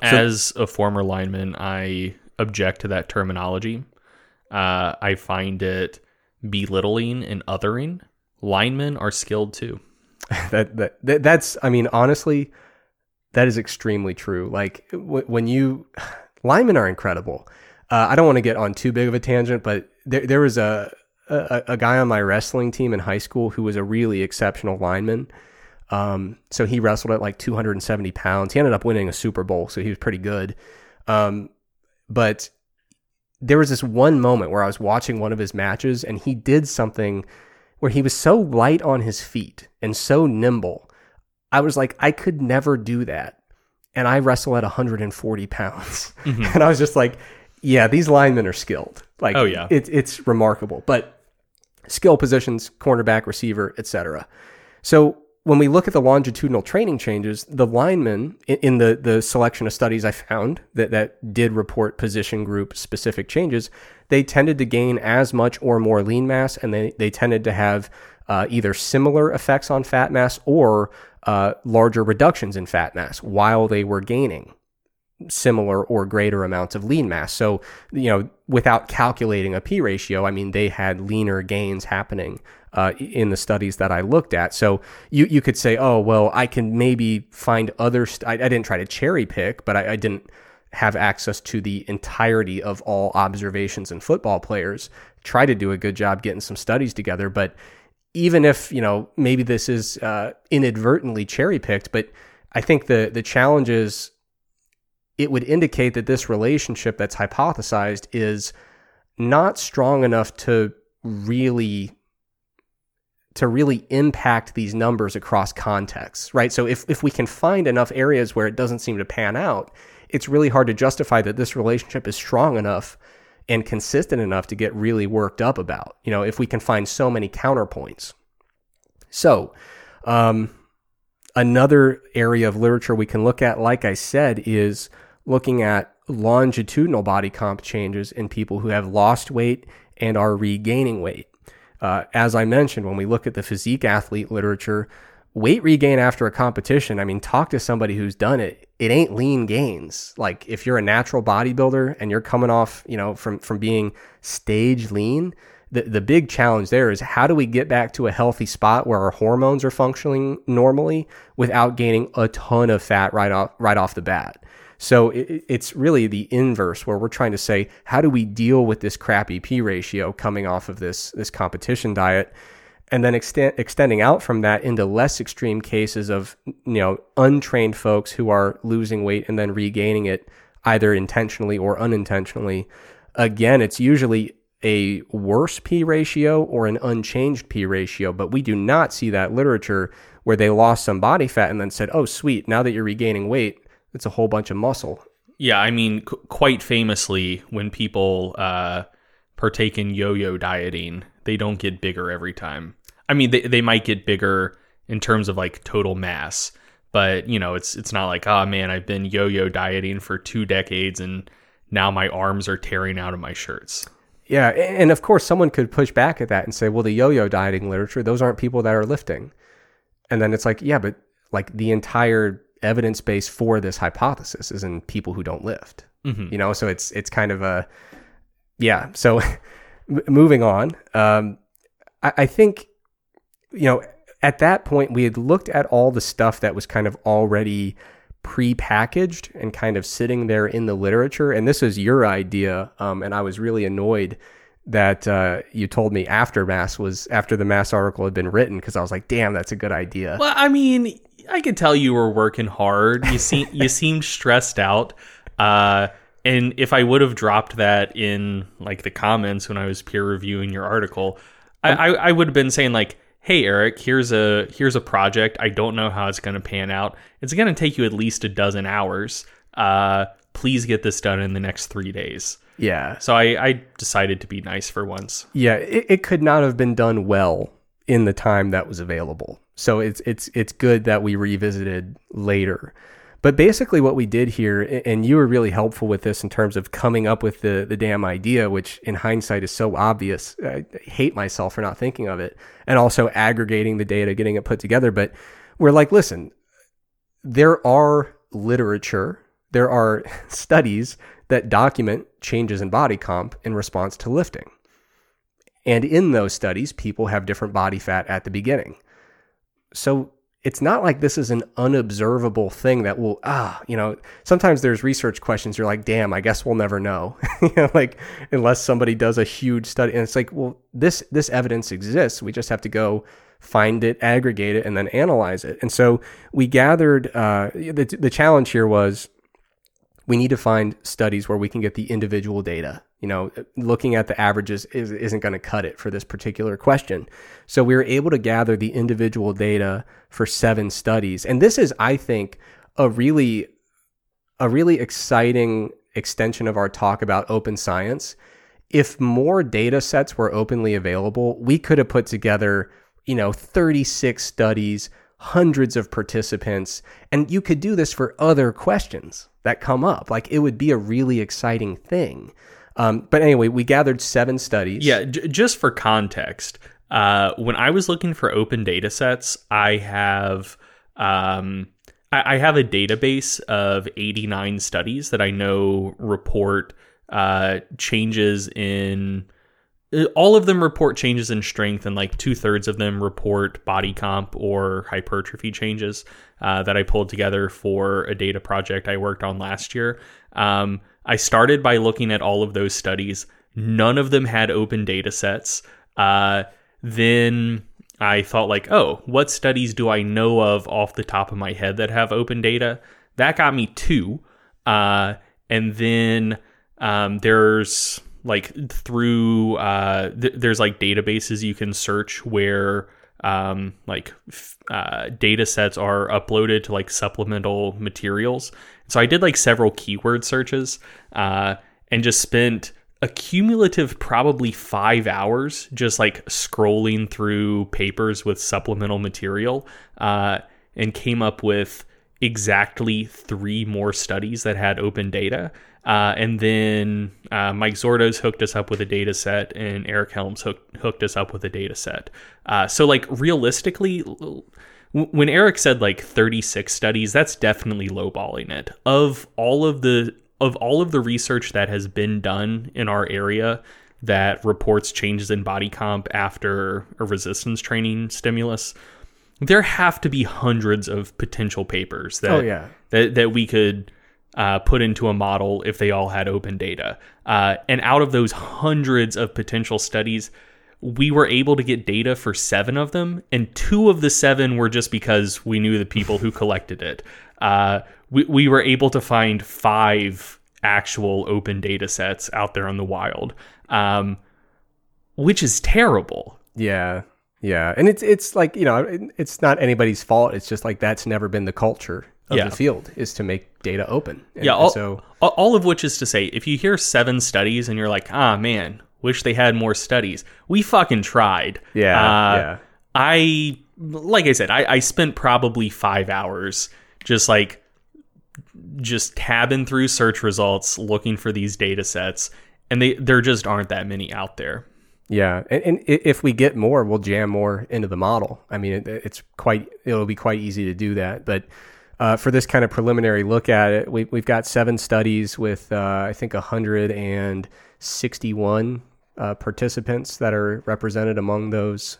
As so, a former lineman, I object to that terminology. Uh, I find it belittling and othering. Linemen are skilled too. that, that, that that's I mean honestly, that is extremely true. Like w- when you linemen are incredible. Uh, I don't want to get on too big of a tangent, but there, there was a, a, a guy on my wrestling team in high school who was a really exceptional lineman. Um, so he wrestled at like 270 pounds. He ended up winning a Super Bowl, so he was pretty good. Um, but there was this one moment where I was watching one of his matches and he did something where he was so light on his feet and so nimble. I was like, I could never do that. And I wrestle at 140 pounds. Mm-hmm. And I was just like, yeah, these linemen are skilled. Like, Oh, yeah. it, it's remarkable. But skill positions, cornerback, receiver, etc. So when we look at the longitudinal training changes, the linemen in, in the the selection of studies I found that that did report position group specific changes, they tended to gain as much or more lean mass, and they they tended to have uh, either similar effects on fat mass or uh, larger reductions in fat mass while they were gaining similar or greater amounts of lean mass. So, you know, without calculating a P ratio, I mean, they had leaner gains happening uh, in the studies that I looked at. So you, you could say, oh, well, I can maybe find other, st- I, I didn't try to cherry pick, but I, I didn't have access to the entirety of all observations in football players. Try to do a good job getting some studies together. But even if, you know, maybe this is uh, inadvertently cherry picked, but I think the, the challenge is it would indicate that this relationship that's hypothesized is not strong enough to really to really impact these numbers across contexts, right? So if if we can find enough areas where it doesn't seem to pan out, it's really hard to justify that this relationship is strong enough and consistent enough to get really worked up about. You know, if we can find so many counterpoints. So, um, another area of literature we can look at, like I said, is looking at longitudinal body comp changes in people who have lost weight and are regaining weight. Uh, as I mentioned, when we look at the physique athlete literature, weight regain after a competition, I mean, talk to somebody who's done it. It ain't lean gains. Like if you're a natural bodybuilder and you're coming off, you know, from from being stage lean, the the big challenge there is how do we get back to a healthy spot where our hormones are functioning normally without gaining a ton of fat right off right off the bat. So it, it's really the inverse where we're trying to say, how do we deal with this crappy P ratio coming off of this, this competition diet? And then extend, extending out from that into less extreme cases of, you know, untrained folks who are losing weight and then regaining it either intentionally or unintentionally. Again, it's usually a worse P ratio or an unchanged P ratio, but we do not see that literature where they lost some body fat and then said, oh, sweet, now that you're regaining weight, it's a whole bunch of muscle. Yeah, I mean, qu- quite famously, when people uh, partake in yo-yo dieting, they don't get bigger every time. I mean, they they might get bigger in terms of like total mass, but you know, it's it's not like, oh man, I've been yo-yo dieting for two decades and now my arms are tearing out of my shirts. Yeah, and of course, someone could push back at that and say, well, the yo-yo dieting literature, those aren't people that are lifting. And then it's like, yeah, but like the entire evidence base for this hypothesis is in people who don't lift. Mhm. You know, so it's it's kind of a yeah. So moving on, um, I, I think you know at that point we had looked at all the stuff that was kind of already pre-packaged and kind of sitting there in the literature. And this was your idea, um, and I was really annoyed that uh, you told me after mass was after the mass article had been written because I was like, damn, that's a good idea. Well, I mean, I could tell you were working hard. You seem you seemed stressed out. Uh, and if I would have dropped that in like the comments when I was peer reviewing your article, I, I, I would have been saying like, "Hey, Eric, here's a here's a project. I don't know how it's going to pan out. It's going to take you at least a dozen hours. Uh, please get this done in the next three days." Yeah, So I, I decided to be nice for once. yeah, it, it could not have been done well in the time that was available. So it's it's it's good that we revisited later. But basically, what we did here, and you were really helpful with this in terms of coming up with the the damn idea, which in hindsight is so obvious. I hate myself for not thinking of it, and also aggregating the data, getting it put together. But we're like, listen, there are literature, there are studies that document changes in body comp in response to lifting. And in those studies, people have different body fat at the beginning. So it's not like this is an unobservable thing that will, ah, you know, sometimes there's research questions. You're like, damn, I guess we'll never know. you know, like unless somebody does a huge study. And it's like, well, this, this evidence exists. We just have to go find it, aggregate it, and then analyze it. And so we gathered, uh, the, the challenge here was we need to find studies where we can get the individual data. You know, looking at the averages is, isn't going to cut it for this particular question. So we were able to gather the individual data for seven studies, and this is, I think, a really a really exciting extension of our talk about open science. If more data sets were openly available, we could have put together, you know, 36 studies, hundreds of participants, and you could do this for other questions that come up. Like it would be a really exciting thing. Um, but anyway, we gathered seven studies. Yeah, j- just for context, uh, when I was looking for open data sets, I have um, I, have a database of 89 studies that I know report uh, changes in uh, all of them report changes in strength, and like two thirds of them report body comp or hypertrophy changes uh, that I pulled together for a data project I worked on last year. Um, I started by looking at all of those studies. None of them had open data sets. Uh, then I thought like, oh, what studies do I know of off the top of my head that have open data? That got me two. Uh, and then um, there's like through uh, th- there's like databases you can search where um, like f- uh, data sets are uploaded to like supplemental materials. So I did like several keyword searches uh, and just spent a cumulative probably five hours just like scrolling through papers with supplemental material uh, and came up with exactly three more studies that had open data. Uh, and then uh, Mike Zourdos hooked us up with a data set, and Eric Helms hooked, hooked us up with a data set. Uh, so, like, realistically, when Eric said like 36 studies, that's definitely lowballing it. Of all of the of all of the research that has been done in our area that reports changes in body comp after a resistance training stimulus, there have to be hundreds of potential papers that Oh, yeah. that, that we could uh, put into a model if they all had open data. Uh, and out of those hundreds of potential studies, we were able to get data for seven of them, and two of the seven were just because we knew the people who collected it. Uh, we, we were able to find five actual open data sets out there in the wild, um, which is terrible. Yeah. Yeah. And it's it's like, you know, it's not anybody's fault. It's just like that's never been the culture of Yeah. the field is to make data open. And, Yeah, all, so all of which is to say, if you hear seven studies and you're like, ah, man, wish they had more studies, we fucking tried. Yeah, Uh, yeah. I, like I said, I, I spent probably five hours just like, just tabbing through search results, looking for these data sets, and they there just aren't that many out there. Yeah, and, and if we get more, we'll jam more into the model. I mean, it, it's quite it'll be quite easy to do that. But uh, for this kind of preliminary look at it, we, we've got seven studies with uh, I think 161 uh, participants that are represented among those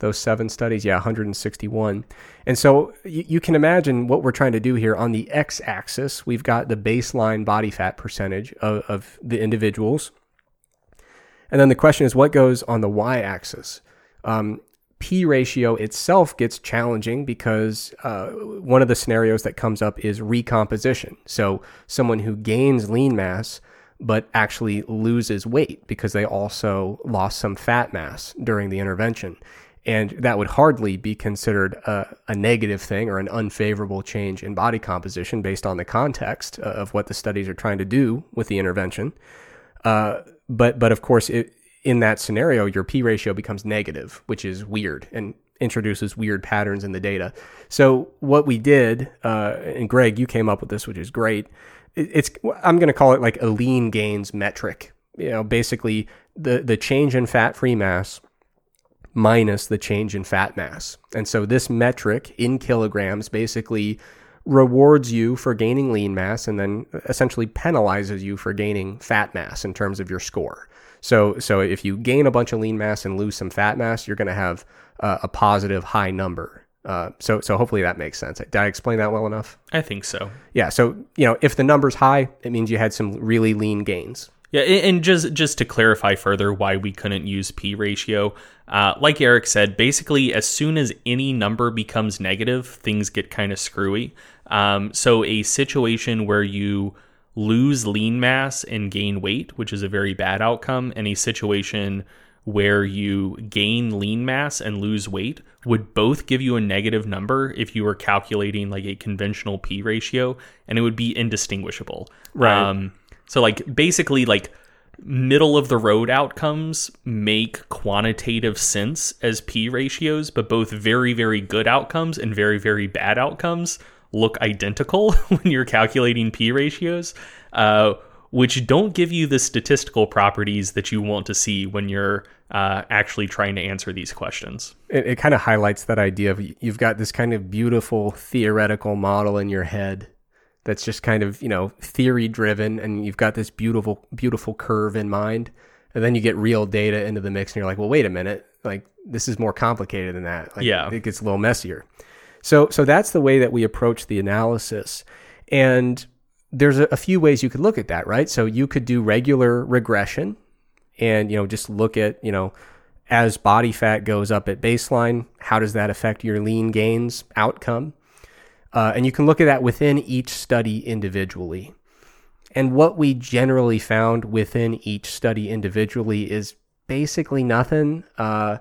those seven studies. Yeah, 161. And so you, you can imagine what we're trying to do here on the x-axis. We've got the baseline body fat percentage of, of the individuals. And then the question is, what goes on the y axis? Um, P ratio itself gets challenging because uh, one of the scenarios that comes up is recomposition. So, someone who gains lean mass but actually loses weight because they also lost some fat mass during the intervention. And that would hardly be considered a, a negative thing or an unfavorable change in body composition based on the context uh, of what the studies are trying to do with the intervention. Uh, but but of course, it, in that scenario, your p ratio becomes negative, which is weird and introduces weird patterns in the data. So what we did, uh, and Greg, you came up with this, which is great. It, it's I'm going to call it like a lean gains metric. You know, basically the the change in fat free mass minus the change in fat mass. And so this metric in kilograms basically rewards you for gaining lean mass and then essentially penalizes you for gaining fat mass in terms of your score. So so if you gain a bunch of lean mass and lose some fat mass, you're going to have uh, a positive high number. Uh, so so hopefully that makes sense. Did I explain that well enough? I think so. Yeah. So you know if the number's high, it means you had some really lean gains. Yeah, and just just to clarify further why we couldn't use p ratio, uh, like Eric said, basically as soon as any number becomes negative, things get kind of screwy. Um, so a situation where you lose lean mass and gain weight, which is a very bad outcome, and a situation where you gain lean mass and lose weight would both give you a negative number if you were calculating like a conventional p ratio and it would be indistinguishable Right. um, so like basically like middle of the road outcomes make quantitative sense as p ratios but both very very good outcomes and very very bad outcomes look identical when you're calculating p ratios uh, which don't give you the statistical properties that you want to see when you're uh, actually trying to answer these questions. It, it kind of highlights that idea of you've got this kind of beautiful theoretical model in your head that's just kind of you know theory driven, and you've got this beautiful beautiful curve in mind, and then you get real data into the mix, and you're like, well, wait a minute, like this is more complicated than that. Like, Yeah. it gets a little messier. So so that's the way that we approach the analysis, and there's a, a few ways you could look at that, right? So you could do regular regression, and you know just look at you know as body fat goes up at baseline, how does that affect your lean gains outcome? Uh, and you can look at that within each study individually. And what we generally found within each study individually is basically nothing. Uh,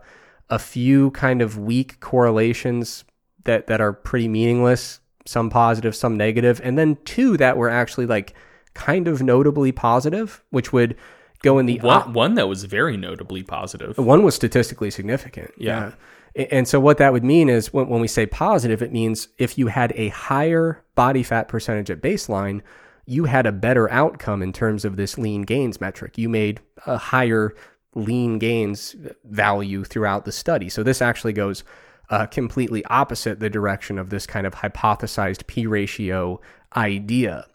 a few kind of weak correlations that, that are pretty meaningless, some positive, some negative, and then two that were actually like kind of notably positive, which would go in the One, one that was very notably positive. one was statistically significant. Yeah. A- And so what that would mean is when, when we say positive, it means if you had a higher body fat percentage at baseline, you had a better outcome in terms of this lean gains metric. You made a higher lean gains value throughout the study. So this actually goes uh, completely opposite the direction of this kind of hypothesized P ratio idea.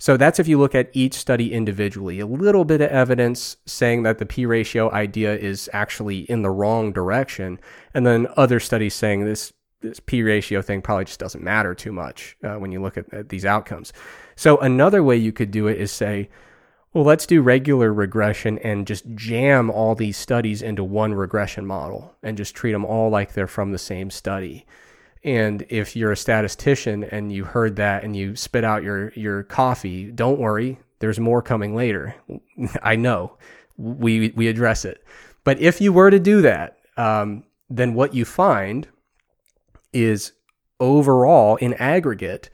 So that's if you look at each study individually. A little bit of evidence saying that the P ratio idea is actually in the wrong direction, and then other studies saying this this P ratio thing probably just doesn't matter too much uh, when you look at, at these outcomes. So another way you could do it is say, well, let's do regular regression and just jam all these studies into one regression model and just treat them all like they're from the same study. And if you're a statistician and you heard that and you spit out your your coffee, don't worry, there's more coming later. I know, we we address it. But if you were to do that, um, then what you find is overall in aggregate,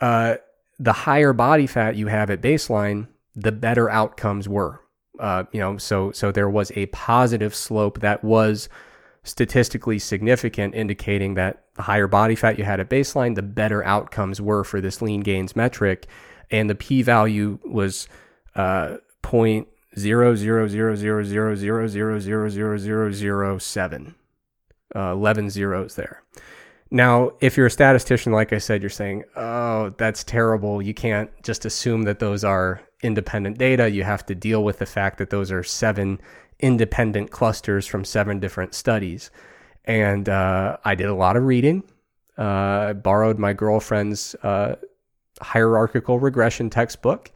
uh, the higher body fat you have at baseline, the better outcomes were. Uh, you know, so so there was a positive slope that was statistically significant, indicating that the higher body fat you had at baseline, the better outcomes were for this lean gains metric. And the p value was uh, 0.000000000007. Uh, 11 zeros there. Now, if you're a statistician, like I said, you're saying, oh, that's terrible. You can't just assume that those are independent data. You have to deal with the fact that those are seven independent clusters from seven different studies. And uh, I did a lot of reading. Uh, I borrowed my girlfriend's uh, hierarchical regression textbook.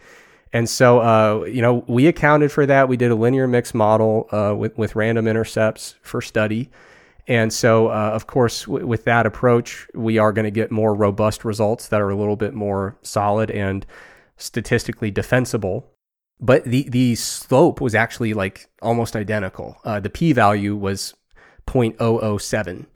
And so, uh, you know, we accounted for that. We did a linear mix model uh, with, with random intercepts for study. And so, uh, of course, w- with that approach, we are going to get more robust results that are a little bit more solid and statistically defensible. But the, the slope was actually like almost identical. Uh, the p value was 0.007.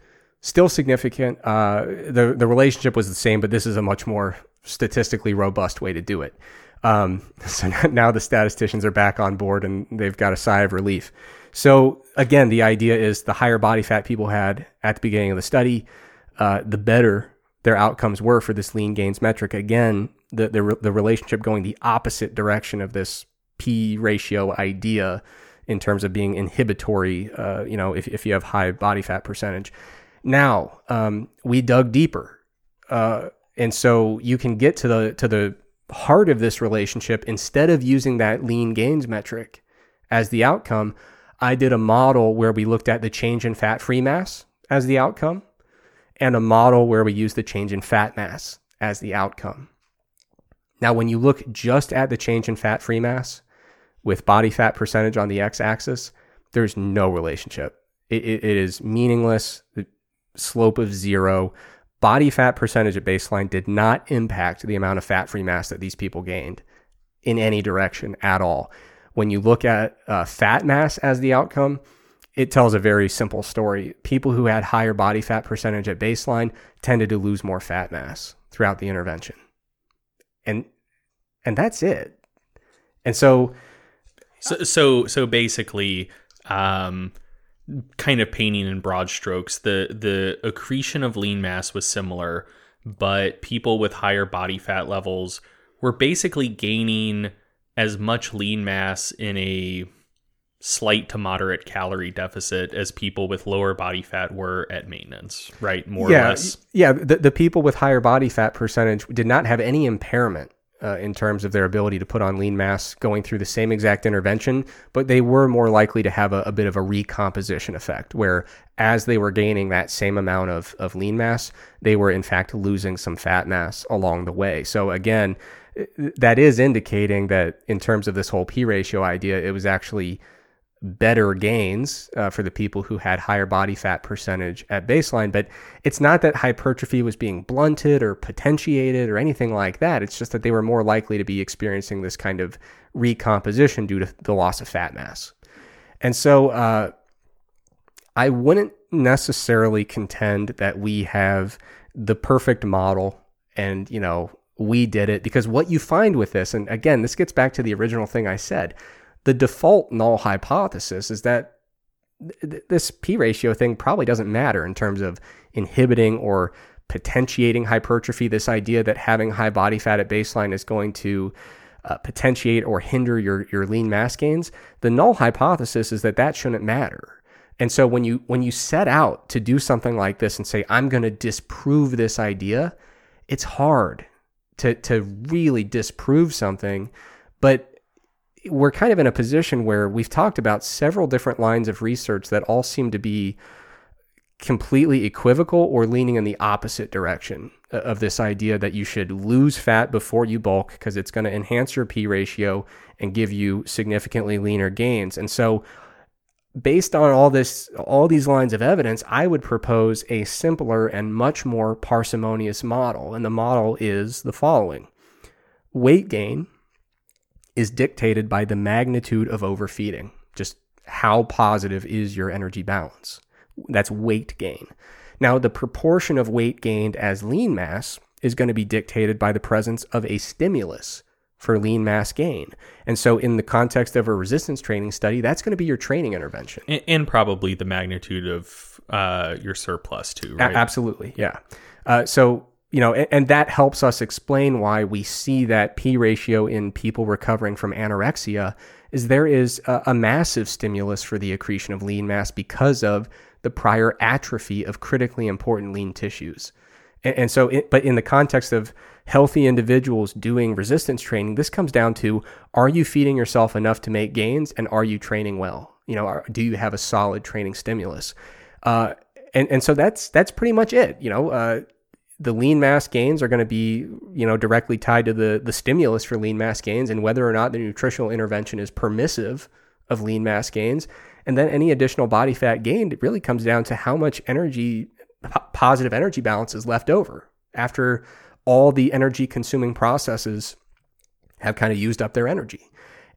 Still significant. Uh, the, the relationship was the same, but this is a much more statistically robust way to do it. Um, so now the statisticians are back on board and they've got a sigh of relief. So again, the idea is the higher body fat people had at the beginning of the study, uh, the better their outcomes were for this lean gains metric. Again, the, the the relationship going the opposite direction of this p ratio idea in terms of being inhibitory. Uh, you know, if if you have high body fat percentage. Now um, we dug deeper, uh, and so you can get to the to the heart of this relationship instead of using that lean gains metric as the outcome. I did a model where we looked at the change in fat free mass as the outcome and a model where we use the change in fat mass as the outcome. Now, when you look just at the change in fat free mass with body fat percentage on the x axis, there's no relationship. It, it, it is meaningless, the slope of zero. Body fat percentage at baseline did not impact the amount of fat free mass that these people gained in any direction at all. When you look at uh, fat mass as the outcome, it tells a very simple story. People who had higher body fat percentage at baseline tended to lose more fat mass throughout the intervention. And and that's it. And so so so, so basically um kind of painting in broad strokes, the the accretion of lean mass was similar, but people with higher body fat levels were basically gaining as much lean mass in a slight to moderate calorie deficit as people with lower body fat were at maintenance, right? More yeah, or less. Yeah, the, the people with higher body fat percentage did not have any impairment uh, in terms of their ability to put on lean mass going through the same exact intervention, but they were more likely to have a, a, bit of a recomposition effect, where as they were gaining that same amount of, of lean mass, they were in fact losing some fat mass along the way. So, again, that is indicating that in terms of this whole P ratio idea, it was actually better gains uh, for the people who had higher body fat percentage at baseline. But it's not that hypertrophy was being blunted or potentiated or anything like that. It's just that they were more likely to be experiencing this kind of recomposition due to the loss of fat mass. And so uh, I wouldn't necessarily contend that we have the perfect model and, you know, we did it because what you find with this, and again, this gets back to the original thing I said the default null hypothesis is that th- this p ratio thing probably doesn't matter in terms of inhibiting or potentiating hypertrophy. This idea that having high body fat at baseline is going to uh, potentiate or hinder your your lean mass gains. The null hypothesis is that that shouldn't matter. And so when you when you set out to do something like this and say I'm going to disprove this idea, it's hard to to really disprove something, but we're kind of in a position where we've talked about several different lines of research that all seem to be completely equivocal or leaning in the opposite direction uh, of this idea that you should lose fat before you bulk because it's going to enhance your P ratio and give you significantly leaner gains. And so based on all this all these lines of evidence, I would propose a simpler and much more parsimonious model. And the model is the following. Weight gain is dictated by the magnitude of overfeeding. Just how positive is your energy balance? That's weight gain. Now, the proportion of weight gained as lean mass is going to be dictated by the presence of a stimulus for lean mass gain. And so, in the context of a resistance training study, that's going to be your training intervention. And, and probably the magnitude of uh, your surplus, too, right? A- absolutely. Yeah. Uh, so, you know, and, and, that helps us explain why we see that P ratio in people recovering from anorexia is there is a, a massive stimulus for the accretion of lean mass because of the prior atrophy of critically important lean tissues. And, and so, it, but in the context of healthy individuals doing resistance training, this comes down to are you feeding yourself enough to make gains and are you training well? You know, are, do you have a solid training stimulus? Uh, and, and so that's that's pretty much it. You know, uh, the lean mass gains are going to be, you know, directly tied to the the stimulus for lean mass gains and whether or not the nutritional intervention is permissive of lean mass gains. And then any additional body fat gained, really comes down to how much energy, positive energy balance is left over after all the energy consuming processes have kind of used up their energy.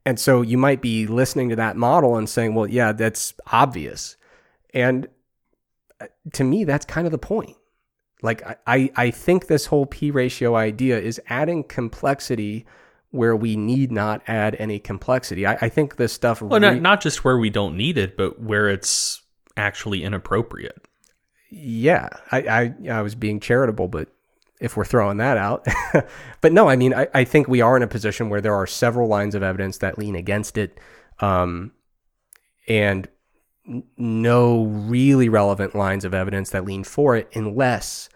And so you might be listening to that model and saying, well, yeah, that's obvious. And uh, to me, that's kind of the point like I, I think this whole P ratio idea is adding complexity where we need not add any complexity. I, I think this stuff. Well, re- not, not just where we don't need it, but where it's actually inappropriate. Yeah, I, I, I was being charitable, but if we're throwing that out, but no, I mean, I, I think we are in a position where there are several lines of evidence that lean against it, um, and no really relevant lines of evidence that lean for it unless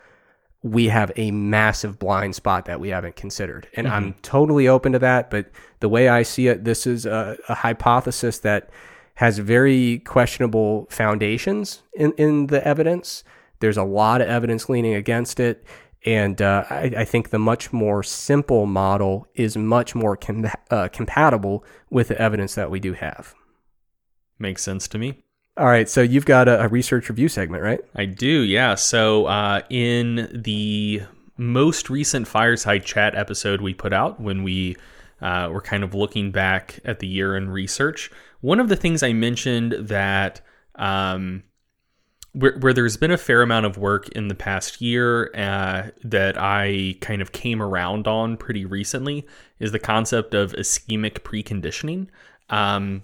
we have a massive blind spot that we haven't considered. And mm-hmm. I'm totally open to that. But the way I see it, this is a, a hypothesis that has very questionable foundations in, in the evidence. There's a lot of evidence leaning against it. And uh, I, I, think the much more simple model is much more com- uh, compatible with the evidence that we do have. Makes sense to me. All right, so you've got a, a research review segment, right? I do, yeah. So uh, in the most recent fireside chat episode we put out when we uh, we're kind of looking back at the year in research. One of the things I mentioned that um, where, where, there's been a fair amount of work in the past year uh, that I kind of came around on pretty recently is the concept of ischemic preconditioning. Um,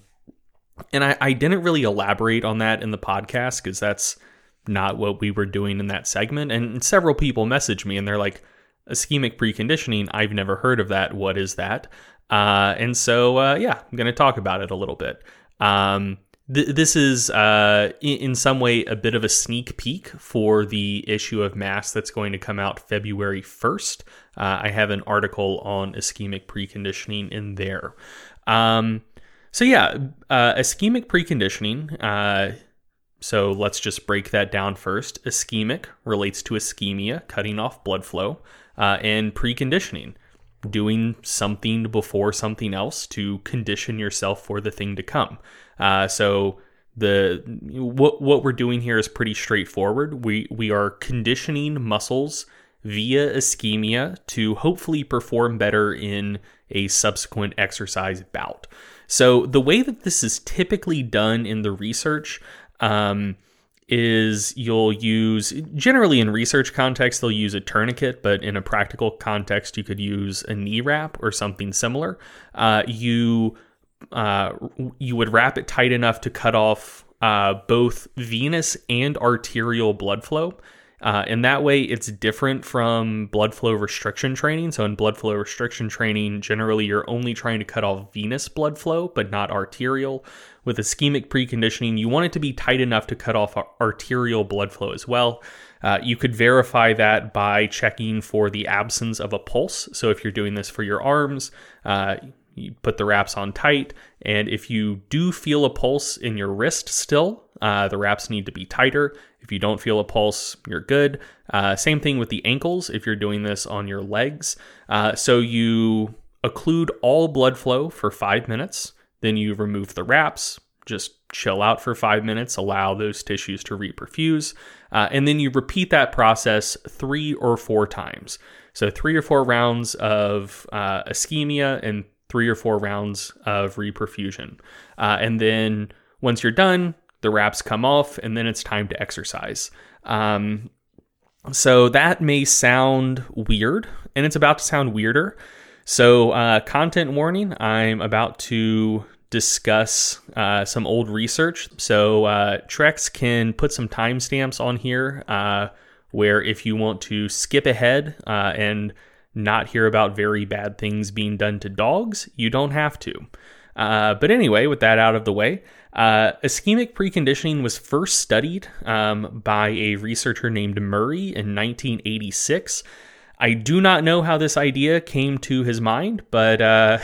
and I, I didn't really elaborate on that in the podcast because that's not what we were doing in that segment. And several people messaged me and they're like, ischemic preconditioning, I've never heard of that. What is that? Uh, and so, uh, yeah, I'm going to talk about it a little bit. Um, th- this is, uh, in, in, some way, a bit of a sneak peek for the issue of Mass that's going to come out February 1st. Uh, I have an article on ischemic preconditioning in there. Um, so, yeah, uh, ischemic preconditioning. Uh, so, let's just break that down first. Ischemic relates to ischemia, cutting off blood flow, and preconditioning doing something before something else to condition yourself for the thing to come. Uh, so the what what we're doing here is pretty straightforward. We we are conditioning muscles via ischemia to hopefully perform better in a subsequent exercise bout. So the way that this is typically done in the research um, is you'll use generally in research context they'll use a tourniquet but in a practical context you could use a knee wrap or something similar. Uh, you uh, you would wrap it tight enough to cut off uh, both venous and arterial blood flow uh, and that way, it's different from blood flow restriction training. So, in blood flow restriction training, generally you're only trying to cut off venous blood flow, but not arterial. With ischemic preconditioning, you want it to be tight enough to cut off arterial blood flow as well. Uh, you could verify that by checking for the absence of a pulse. So, if you're doing this for your arms, uh, you put the wraps on tight. And if you do feel a pulse in your wrist still, uh, the wraps need to be tighter. If you don't feel a pulse, you're good. Uh, same thing with the ankles if you're doing this on your legs. Uh, so you occlude all blood flow for five minutes, then you remove the wraps, just chill out for five minutes, allow those tissues to reperfuse, uh, and then you repeat that process three or four times. So, three or four rounds of uh, ischemia and three or four rounds of reperfusion. Uh, and then once you're done, the wraps come off, and then it's time to exercise. Um, so that may sound weird, and it's about to sound weirder. So, uh, content warning I'm about to discuss uh, some old research. So, uh, Trex can put some timestamps on here uh, where if you want to skip ahead uh, and not hear about very bad things being done to dogs, you don't have to. Uh, but anyway, with that out of the way, uh, ischemic preconditioning was first studied um, by a researcher named Murry in 1986. I do not know how this idea came to his mind, but uh,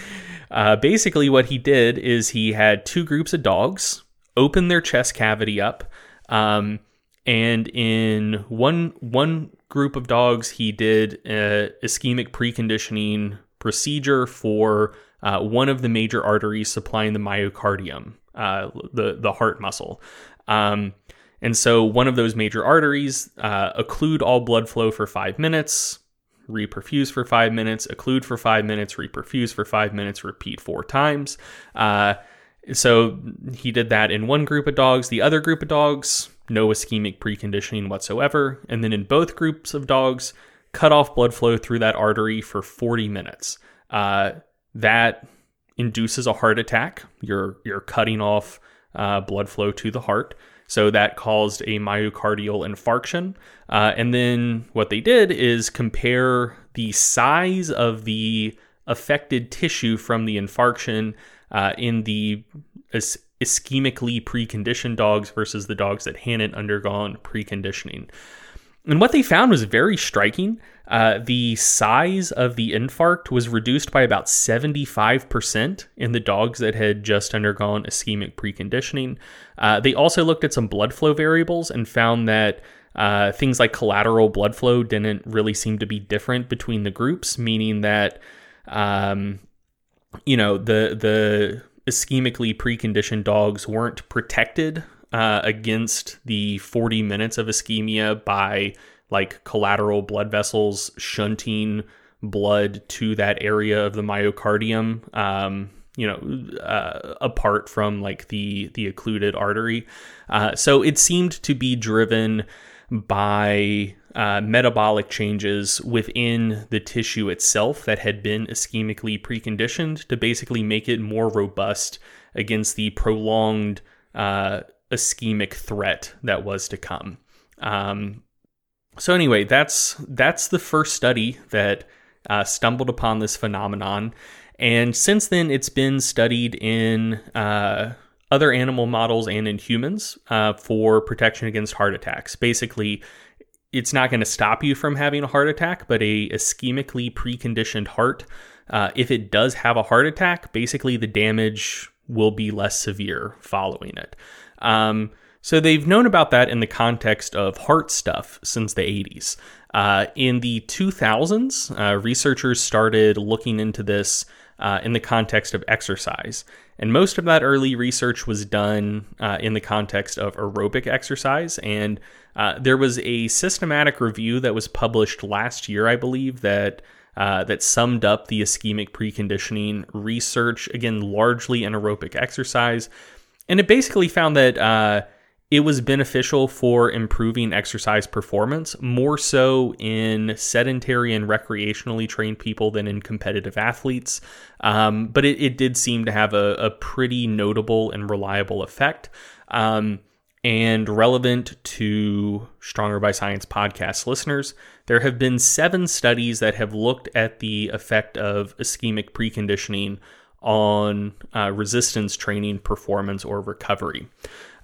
uh, basically, what he did is he had two groups of dogs open their chest cavity up, um, and in one one group of dogs, he did a ischemic preconditioning procedure for uh, one of the major arteries supplying the myocardium, uh, the the heart muscle. Um, and so one of those major arteries uh, occlude all blood flow for five minutes, reperfuse for five minutes, occlude for five minutes, reperfuse for five minutes, repeat four times. Uh, so he did that in one group of dogs. The other group of dogs, no ischemic preconditioning whatsoever. And then in both groups of dogs, cut off blood flow through that artery for 40 minutes. Uh, that induces a heart attack. You're you're cutting off uh, blood flow to the heart. So that caused a myocardial infarction. Uh, and then what they did is compare the size of the affected tissue from the infarction uh, in the is- ischemically preconditioned dogs versus the dogs that hadn't undergone preconditioning. And what they found was very striking. Uh, the size of the infarct was reduced by about 75% in the dogs that had just undergone ischemic preconditioning. Uh, they also looked at some blood flow variables and found that uh, things like collateral blood flow didn't really seem to be different between the groups, meaning that, um, you know, the the ischemically preconditioned dogs weren't protected uh, against the 40 minutes of ischemia by like collateral blood vessels shunting blood to that area of the myocardium. Um, you know, uh, apart from like the the occluded artery, uh, so it seemed to be driven by uh, metabolic changes within the tissue itself that had been ischemically preconditioned to basically make it more robust against the prolonged uh, ischemic threat that was to come. Um, so anyway, that's that's the first study that uh, stumbled upon this phenomenon and since then, it's been studied in uh, other animal models and in humans uh, for protection against heart attacks. Basically, it's not going to stop you from having a heart attack, but a ischemically preconditioned heart, uh, if it does have a heart attack, basically the damage will be less severe following it. Um, so they've known about that in the context of heart stuff since the 80s. Uh, in the 2000s, uh, researchers started looking into this uh, in the context of exercise. And most of that early research was done uh, in the context of aerobic exercise. And uh, there was a systematic review that was published last year, I believe, that uh, that summed up the ischemic preconditioning research, again, largely in aerobic exercise. And it basically found that uh, it was beneficial for improving exercise performance, more so in sedentary and recreationally trained people than in competitive athletes. Um, but it, it, did seem to have a, a pretty notable and reliable effect. Um, and relevant to Stronger by Science podcast listeners, there have been seven studies that have looked at the effect of ischemic preconditioning on uh, resistance training performance or recovery.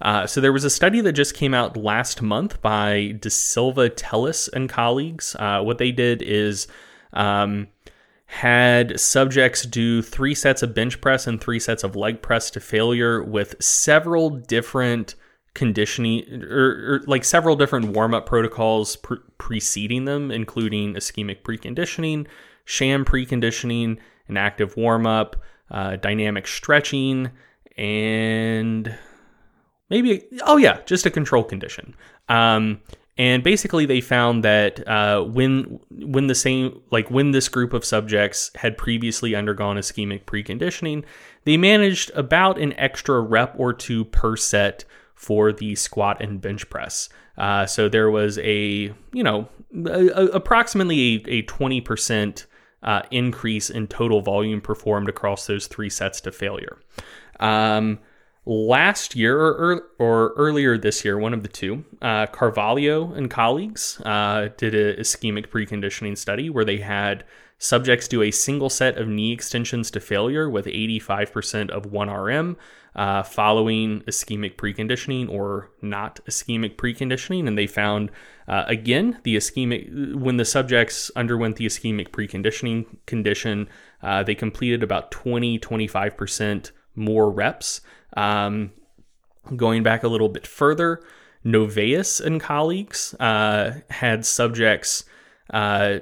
Uh, so there was a study that just came out last month by De Silva Telles and colleagues. Uh, what they did is um, had subjects do three sets of bench press and three sets of leg press to failure with several different conditioning or, or like several different warm-up protocols pre- preceding them including ischemic preconditioning sham preconditioning an active warm-up uh, dynamic stretching and maybe oh yeah, just a control condition. Um, and basically, they found that uh, when when the same like when this group of subjects had previously undergone ischemic preconditioning, they managed about an extra rep or two per set for the squat and bench press. Uh, so there was a you know a, a, approximately a twenty percent uh, increase in total volume performed across those three sets to failure. Um, last year or, or earlier this year, one of the two, uh, Carvalho and colleagues uh, did a ischemic preconditioning study where they had subjects do a single set of knee extensions to failure with 85% of 1RM uh, following ischemic preconditioning or not ischemic preconditioning. And they found, uh, again, the ischemic, when the subjects underwent the ischemic preconditioning condition, uh, they completed about 20, 25% more reps. Um, going back a little bit further, Novaes and colleagues uh, had subjects, uh,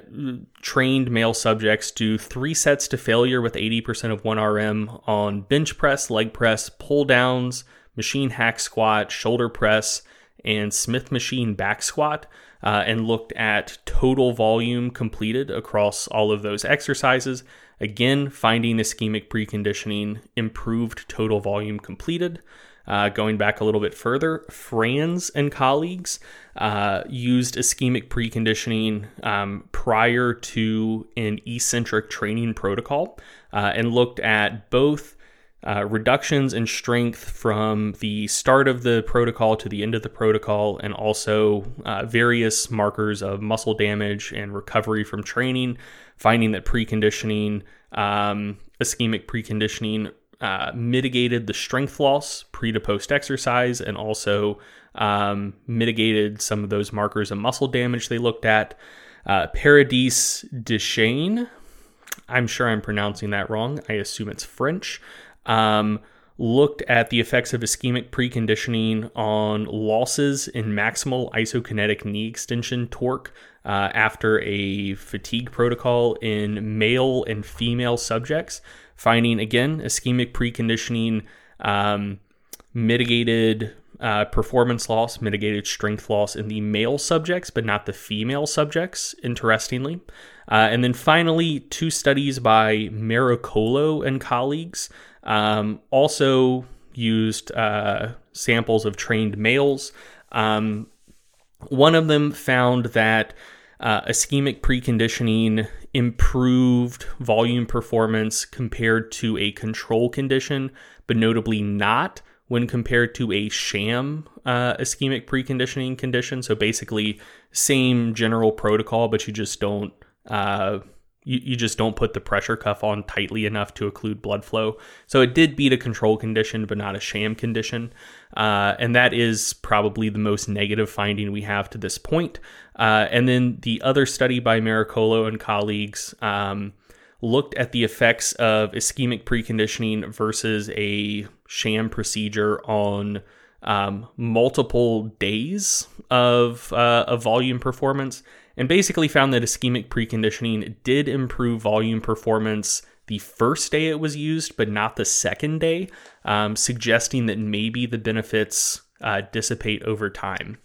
trained male subjects, do three sets to failure with 80% of 1RM on bench press, leg press, pull downs, machine hack squat, shoulder press, and Smith machine back squat. Uh, and looked at total volume completed across all of those exercises Again, finding ischemic preconditioning improved total volume completed. Uh, going back a little bit further, Franz and colleagues uh, used ischemic preconditioning um, prior to an eccentric training protocol uh, and looked at both uh, reductions in strength from the start of the protocol to the end of the protocol, and also uh, various markers of muscle damage and recovery from training, finding that preconditioning, um, ischemic preconditioning, uh, mitigated the strength loss pre to post exercise and also um, mitigated some of those markers of muscle damage they looked at. Uh, Paradis Deschênes, I'm sure I'm pronouncing that wrong. I assume it's French um, looked at the effects of ischemic preconditioning on losses in maximal isokinetic knee extension torque uh, after a fatigue protocol in male and female subjects, finding again ischemic preconditioning um, mitigated uh, performance loss, mitigated strength loss in the male subjects, but not the female subjects, interestingly. Uh, and then finally, two studies by Marocolo and colleagues um, also used uh, samples of trained males. Um, one of them found that uh, ischemic preconditioning improved volume performance compared to a control condition, but notably not when compared to a sham uh, ischemic preconditioning condition. So basically, same general protocol, but you just don't uh, you, you just don't put the pressure cuff on tightly enough to occlude blood flow. So it did beat a control condition, but not a sham condition. Uh, and that is probably the most negative finding we have to this point. Uh, and then the other study by Marocolo and colleagues um, looked at the effects of ischemic preconditioning versus a sham procedure on um, multiple days of, uh, of volume performance and basically found that ischemic preconditioning did improve volume performance the first day it was used, but not the second day, um, suggesting that maybe the benefits uh, dissipate over time.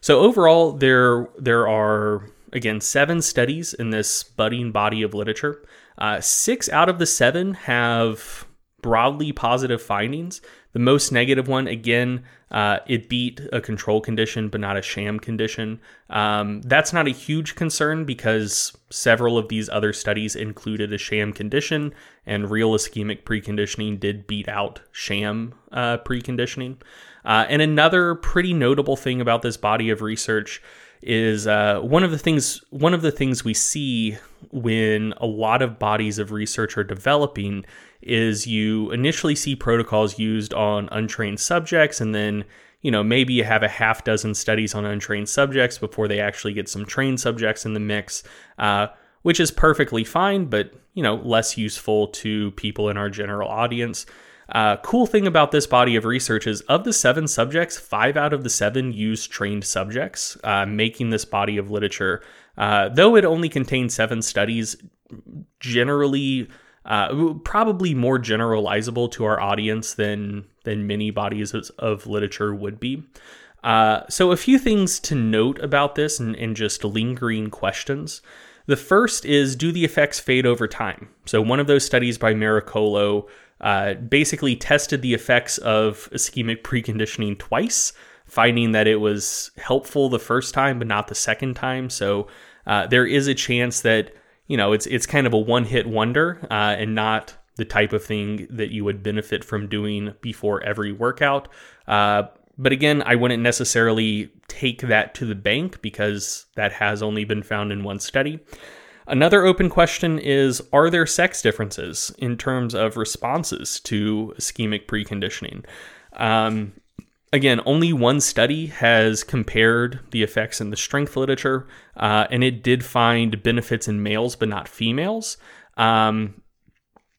So overall, there there are again seven studies in this budding body of literature. Uh, six out of the seven have broadly positive findings. The most negative one, again, uh, it beat a control condition, but not a sham condition. Um, that's not a huge concern because several of these other studies included a sham condition, and real ischemic preconditioning did beat out sham uh, preconditioning. Uh, and another pretty notable thing about this body of research is uh, one of the things one of the things we see when a lot of bodies of research are developing is you initially see protocols used on untrained subjects and then you know maybe you have a half dozen studies on untrained subjects before they actually get some trained subjects in the mix uh, which is perfectly fine but you know less useful to people in our general audience uh, cool thing about this body of research is of the seven subjects, five out of the seven used trained subjects, uh, making this body of literature, uh, though it only contains seven studies, generally uh, probably more generalizable to our audience than than many bodies of, of literature would be. Uh, so, a few things to note about this and, and just lingering questions. The first is do the effects fade over time? So, one of those studies by Marocolo uh, basically tested the effects of ischemic preconditioning twice, finding that it was helpful the first time but not the second time. So, uh, there is a chance that you know, it's it's kind of a one hit wonder uh, and not the type of thing that you would benefit from doing before every workout. Uh, but again, I wouldn't necessarily take that to the bank because that has only been found in one study. Another open question is Are there sex differences in terms of responses to ischemic preconditioning? Um, again, only one study has compared the effects in the strength literature, uh, and it did find benefits in males but not females. Um,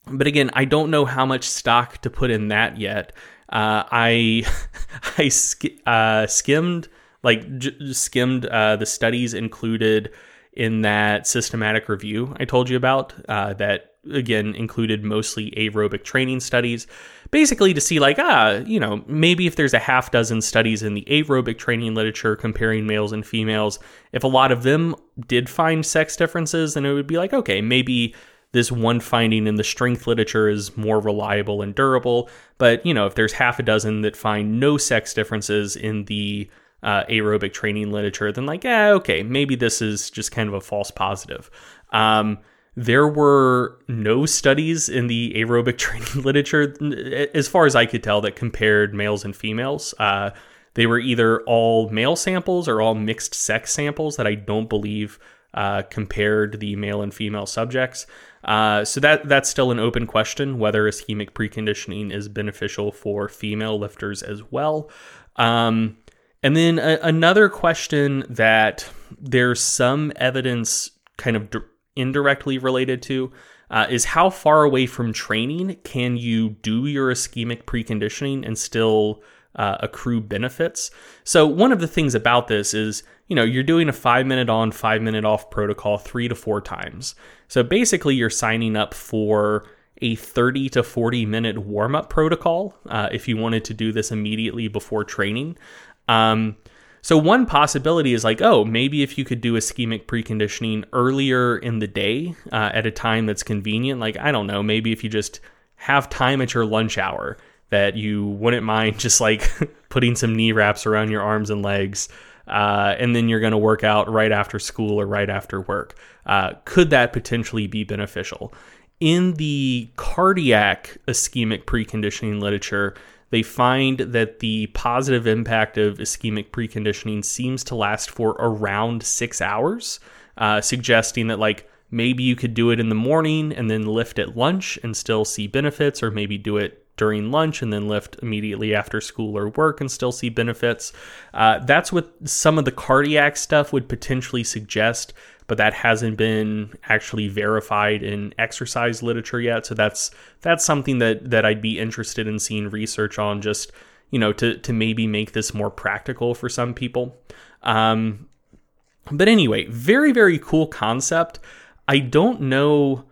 but again, I don't know how much stock to put in that yet. Uh, I I sk- uh, skimmed like j- skimmed uh, the studies included in that systematic review I told you about uh, that again included mostly aerobic training studies basically to see like ah you know maybe if there's a half dozen studies in the aerobic training literature comparing males and females if a lot of them did find sex differences then it would be like okay maybe this one finding in the strength literature is more reliable and durable. But you know if there's half a dozen that find no sex differences in the uh, aerobic training literature then like yeah okay maybe this is just kind of a false positive um, there were no studies in the aerobic training literature, as far as I could tell, that compared males and females. Uh, they were either all male samples or all mixed sex samples that I don't believe uh, compared the male and female subjects. Uh, so that that's still an open question whether ischemic preconditioning is beneficial for female lifters as well. Um, and then a, another question that there's some evidence kind of indirectly related to uh, is how far away from training can you do your ischemic preconditioning and still uh, accrue benefits. So one of the things about this is, you know, you're doing a five minute on, five minute off protocol three to four times. So basically, you're signing up for a 30 to 40 minute warm up protocol uh, if you wanted to do this immediately before training. Um, so, one possibility is like, oh, maybe if you could do ischemic preconditioning earlier in the day uh, at a time that's convenient, like, I don't know, maybe if you just have time at your lunch hour that you wouldn't mind just like putting some knee wraps around your arms and legs. Uh, and then you're going to work out right after school or right after work. Uh, could that potentially be beneficial? In the cardiac ischemic preconditioning literature, they find that the positive impact of ischemic preconditioning seems to last for around six hours, uh, suggesting that like maybe you could do it in the morning and then lift at lunch and still see benefits, or maybe do it during lunch and then lift immediately after school or work and still see benefits. Uh, that's what some of the cardiac stuff would potentially suggest, but that hasn't been actually verified in exercise literature yet. So that's that's something that that I'd be interested in seeing research on, just you know, to to maybe make this more practical for some people. Um, but anyway, very very cool concept. I don't know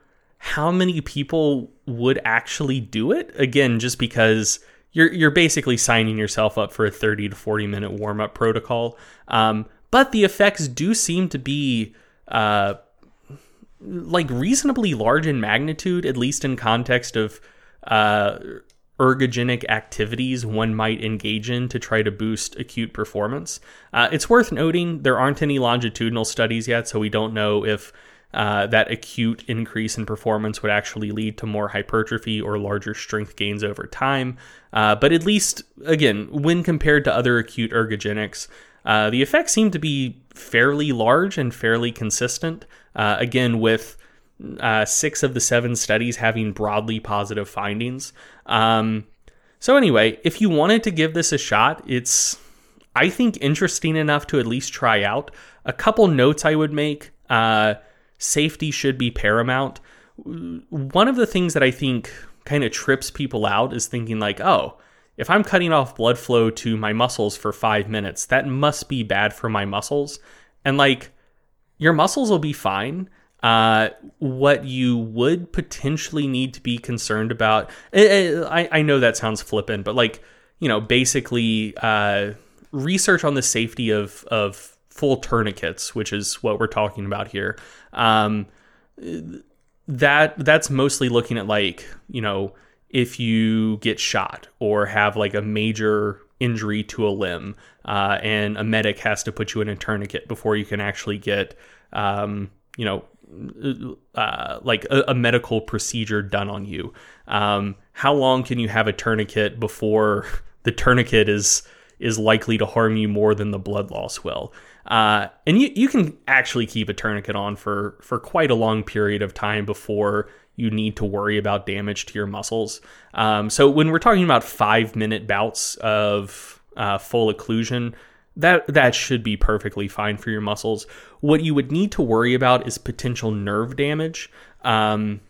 how many people would actually do it. Again, just because you're you're basically signing yourself up for a 30 to 40 minute warm up protocol. Um, but the effects do seem to be uh, like reasonably large in magnitude, at least in context of uh, ergogenic activities one might engage in to try to boost acute performance. Uh, it's worth noting there aren't any longitudinal studies yet, so we don't know if uh, that acute increase in performance would actually lead to more hypertrophy or larger strength gains over time. Uh, but at least, again, when compared to other acute ergogenics, uh, the effects seem to be fairly large and fairly consistent. Uh, again, with uh, six of the seven studies having broadly positive findings. Um, so, anyway, if you wanted to give this a shot, it's, I think, interesting enough to at least try out. A couple notes I would make. Safety should be paramount. One of the things that I think kind of trips people out is thinking, like, oh, if I'm cutting off blood flow to my muscles for five minutes, that must be bad for my muscles. And like, your muscles will be fine. Uh, what you would potentially need to be concerned about, eh, eh, I, I know that sounds flippant, but like, you know, basically, uh, research on the safety of, of full tourniquets, which is what we're talking about here. Um, that that's mostly looking at like you know if you get shot or have like a major injury to a limb, uh, and a medic has to put you in a tourniquet before you can actually get um, you know uh, like a, a, medical procedure done on you. Um, how long can you have a tourniquet before the tourniquet is is likely to harm you more than the blood loss will? Uh, and you, you can actually keep a tourniquet on for, for quite a long period of time before you need to worry about damage to your muscles. Um, so when we're talking about five minute bouts of uh, full occlusion, that that should be perfectly fine for your muscles. What you would need to worry about is potential nerve damage. Um,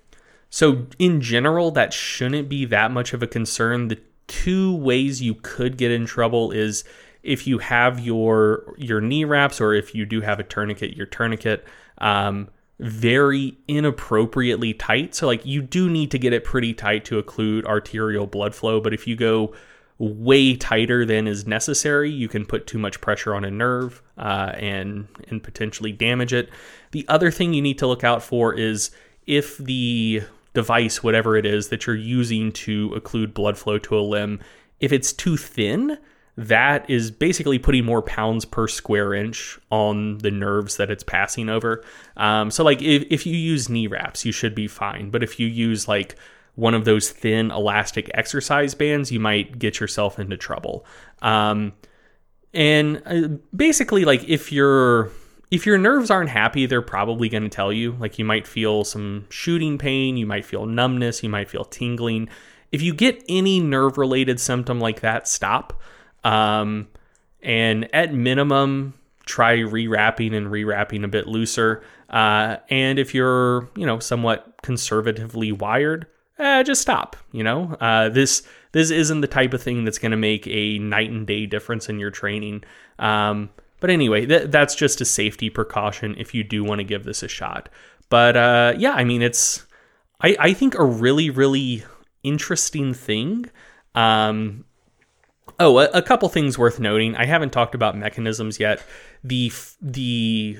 so in general, that shouldn't be that much of a concern. The two ways you could get in trouble is if you have your your knee wraps or if you do have a tourniquet, your tourniquet um, very inappropriately tight. So like you do need to get it pretty tight to occlude arterial blood flow, but if you go way tighter than is necessary, you can put too much pressure on a nerve uh, and and potentially damage it. The other thing you need to look out for is if the device, whatever it is that you're using to occlude blood flow to a limb, if it's too thin, that is basically putting more pounds per square inch on the nerves that it's passing over. Um, so, like, if, if you use knee wraps, you should be fine. But if you use like one of those thin elastic exercise bands, you might get yourself into trouble. Um, and uh, basically, like, if your if your nerves aren't happy, they're probably going to tell you. Like, you might feel some shooting pain, you might feel numbness, you might feel tingling. If you get any nerve related symptom like that, stop. Um, and at minimum, try rewrapping and rewrapping a bit looser. Uh, and if you're, you know, somewhat conservatively wired, eh, just stop. You know, uh, this this isn't the type of thing that's going to make a night and day difference in your training. Um, but anyway, th- that's just a safety precaution if you do want to give this a shot. But uh, yeah, I mean, it's I, I think a really, really interesting thing. Um, oh, a, a couple things worth noting. I haven't talked about mechanisms yet. The the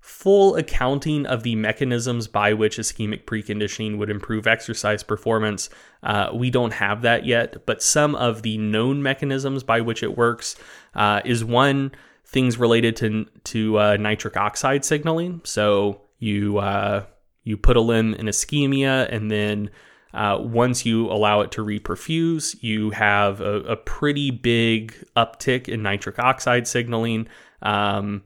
full accounting of the mechanisms by which ischemic preconditioning would improve exercise performance. Uh, we don't have that yet, but some of the known mechanisms by which it works uh, is one things related to to uh, nitric oxide signaling. So you uh, you put a limb in ischemia, and then uh, once you allow it to reperfuse, you have a, a pretty big uptick in nitric oxide signaling. Um,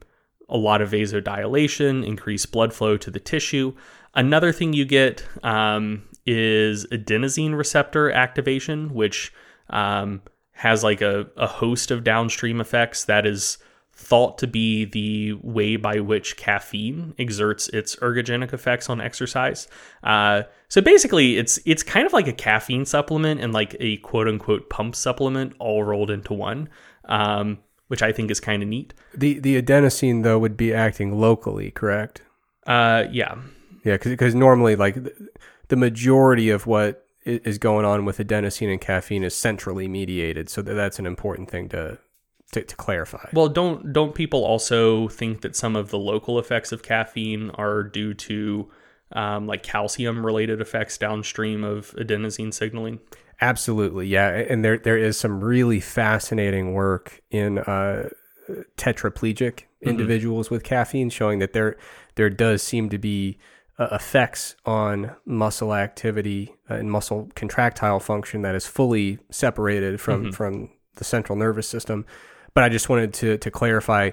a lot of vasodilation, increased blood flow to the tissue. Another thing you get um, is adenosine receptor activation, which um, has like a, a host of downstream effects that is thought to be the way by which caffeine exerts its ergogenic effects on exercise. Uh, so basically, it's it's kind of like a caffeine supplement and like a quote unquote pump supplement all rolled into one. Um, which I think is kind of neat. The the adenosine though would be acting locally, correct? Uh, yeah, yeah, because normally like the, the majority of what is going on with adenosine and caffeine is centrally mediated, so that's an important thing to, to to clarify. Well, don't don't people also think that some of the local effects of caffeine are due to um, like calcium related effects downstream of adenosine signaling? Absolutely, yeah, and there there is some really fascinating work in uh, tetraplegic mm-hmm. individuals with caffeine showing that there there does seem to be uh, effects on muscle activity uh, and muscle contractile function that is fully separated from mm-hmm. from the central nervous system. But I just wanted to to clarify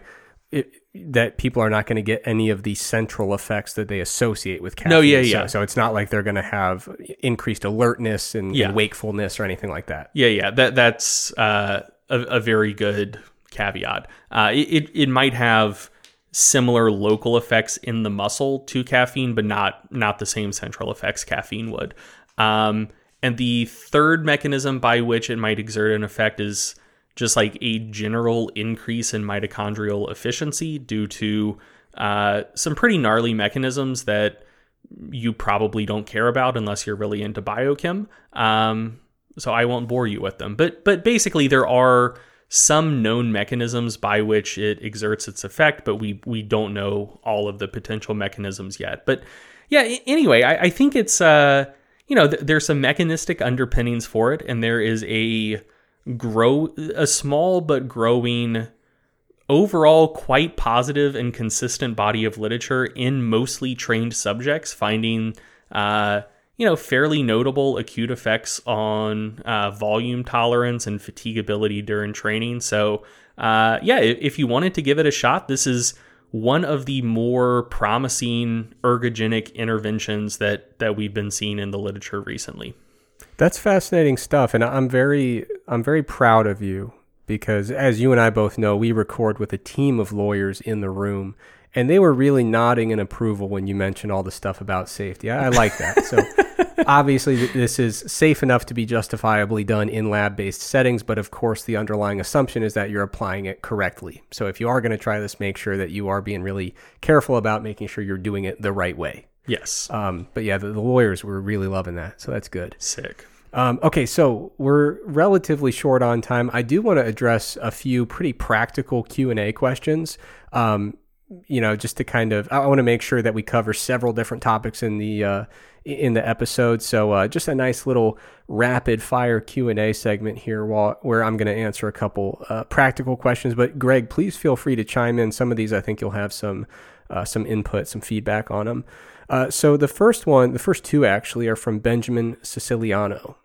it, that people are not going to get any of the central effects that they associate with caffeine. No, yeah, yeah. So, so it's not like they're going to have increased alertness and, yeah. and, wakefulness or anything like that. Yeah, yeah. That that's uh, a, a, very good caveat. Uh, it it might have similar local effects in the muscle to caffeine, but not not the same central effects caffeine would. Um, and the third mechanism by which it might exert an effect is just like a general increase in mitochondrial efficiency due to uh, some pretty gnarly mechanisms that you probably don't care about unless you're really into biochem. Um, so I won't bore you with them. But but basically there are some known mechanisms by which it exerts its effect, but we we don't know all of the potential mechanisms yet. But yeah, anyway, I, I think it's uh, you know th- there's some mechanistic underpinnings for it, and there is a grow a small but growing overall quite positive and consistent body of literature in mostly trained subjects finding uh, you know fairly notable acute effects on uh, volume tolerance and fatigability during training. So uh, yeah if you wanted to give it a shot this is one of the more promising ergogenic interventions that that we've been seeing in the literature recently that's fascinating stuff, and I'm very I'm very proud of you because, as you and I both know, we record with a team of lawyers in the room, and they were really nodding in approval when you mentioned all the stuff about safety. I, I like that. So. obviously, this is safe enough to be justifiably done in lab based settings, but of course, the underlying assumption is that you're applying it correctly. So, if you are going to try this, make sure that you are being really careful about making sure you're doing it the right way. Yes. Um, but yeah, the, the, lawyers were really loving that, so that's good. Sick. Um, okay, so we're relatively short on time. I do want to address a few pretty practical Q and A questions. Um, you know, just to kind of, I want to make sure that we cover several different topics in the uh, in the episode. So uh, just a nice little rapid fire Q and A segment here, while, where I'm going to answer a couple uh, practical questions. But Greg, please feel free to chime in. Some of these, I think you'll have some uh, some input, some feedback on them. Uh, so the first one, the first two actually, are from Benjamin Siciliano.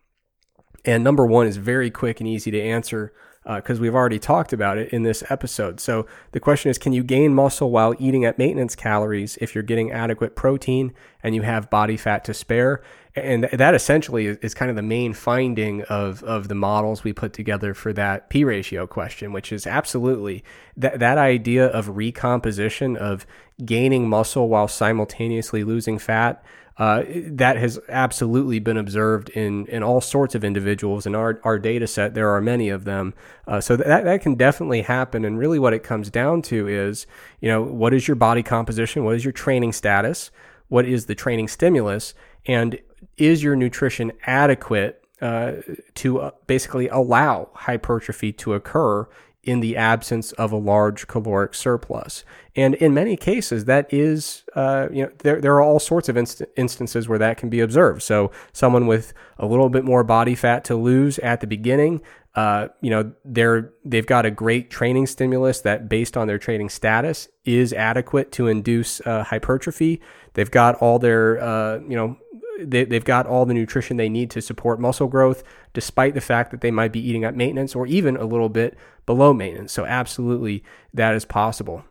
And number one is very quick and easy to answer because uh, we've already talked about it in this episode. So the question is can you gain muscle while eating at maintenance calories if you're getting adequate protein and you have body fat to spare? And that essentially is kind of the main finding of, of the models we put together for that P ratio question, which is absolutely that, that idea of recomposition, of gaining muscle while simultaneously losing fat uh, that has absolutely been observed in, in all sorts of individuals. In our, our data set, there are many of them. Uh, so that, that can definitely happen. And really, what it comes down to is, you know, what is your body composition? What is your training status? What is the training stimulus? And is your nutrition adequate uh, to uh, basically allow hypertrophy to occur in the absence of a large caloric surplus. And in many cases, that is, uh, you know, there, there are all sorts of inst- instances where that can be observed. So, someone with a little bit more body fat to lose at the beginning, uh, you know, they're they've got a great training stimulus that, based on their training status, is adequate to induce uh, hypertrophy. They've got all their, uh, you know, they, they've got all the nutrition they need to support muscle growth, despite the fact that they might be eating at maintenance or even a little bit below maintenance. So, absolutely, that is possible.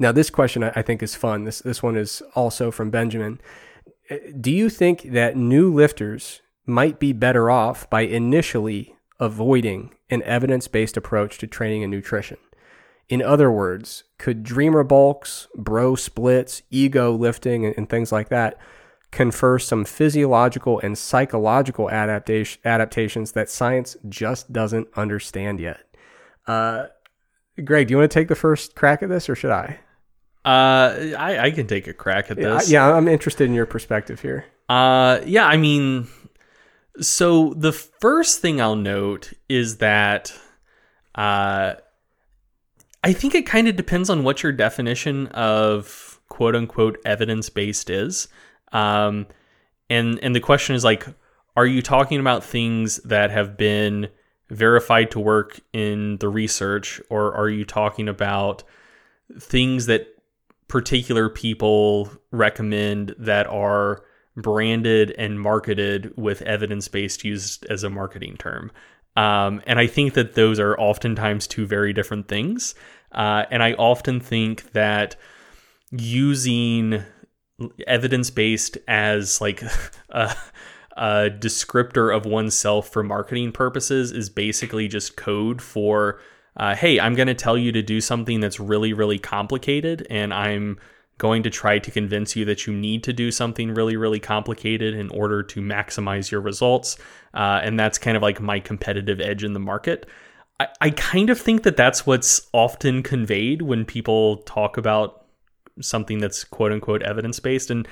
Now, this question I think is fun. This this one is also from Benjamin. Do you think that new lifters might be better off by initially avoiding an evidence-based approach to training and nutrition? In other words, could dreamer bulks, bro splits, ego lifting, and, and things like that confer some physiological and psychological adaptation, adaptations that science just doesn't understand yet. Uh, Greg, do you want to take the first crack at this, or should I? Uh, I, I can take a crack at this. Yeah, I'm interested in your perspective here. Uh, yeah, I mean, so the first thing I'll note is that, uh, I think it kind of depends on what your definition of quote unquote evidence based is. Um, and and the question is like, are you talking about things that have been verified to work in the research, or are you talking about things that particular people recommend that are branded and marketed with evidence based used as a marketing term? Um, and I think that those are oftentimes two very different things. Uh, and I often think that using evidence based as like a, a descriptor of oneself for marketing purposes is basically just code for uh, hey i'm going to tell you to do something that's really really complicated and i'm going to try to convince you that you need to do something really really complicated in order to maximize your results uh, and that's kind of like my competitive edge in the market I, I kind of think that that's what's often conveyed when people talk about something that's quote unquote evidence based. And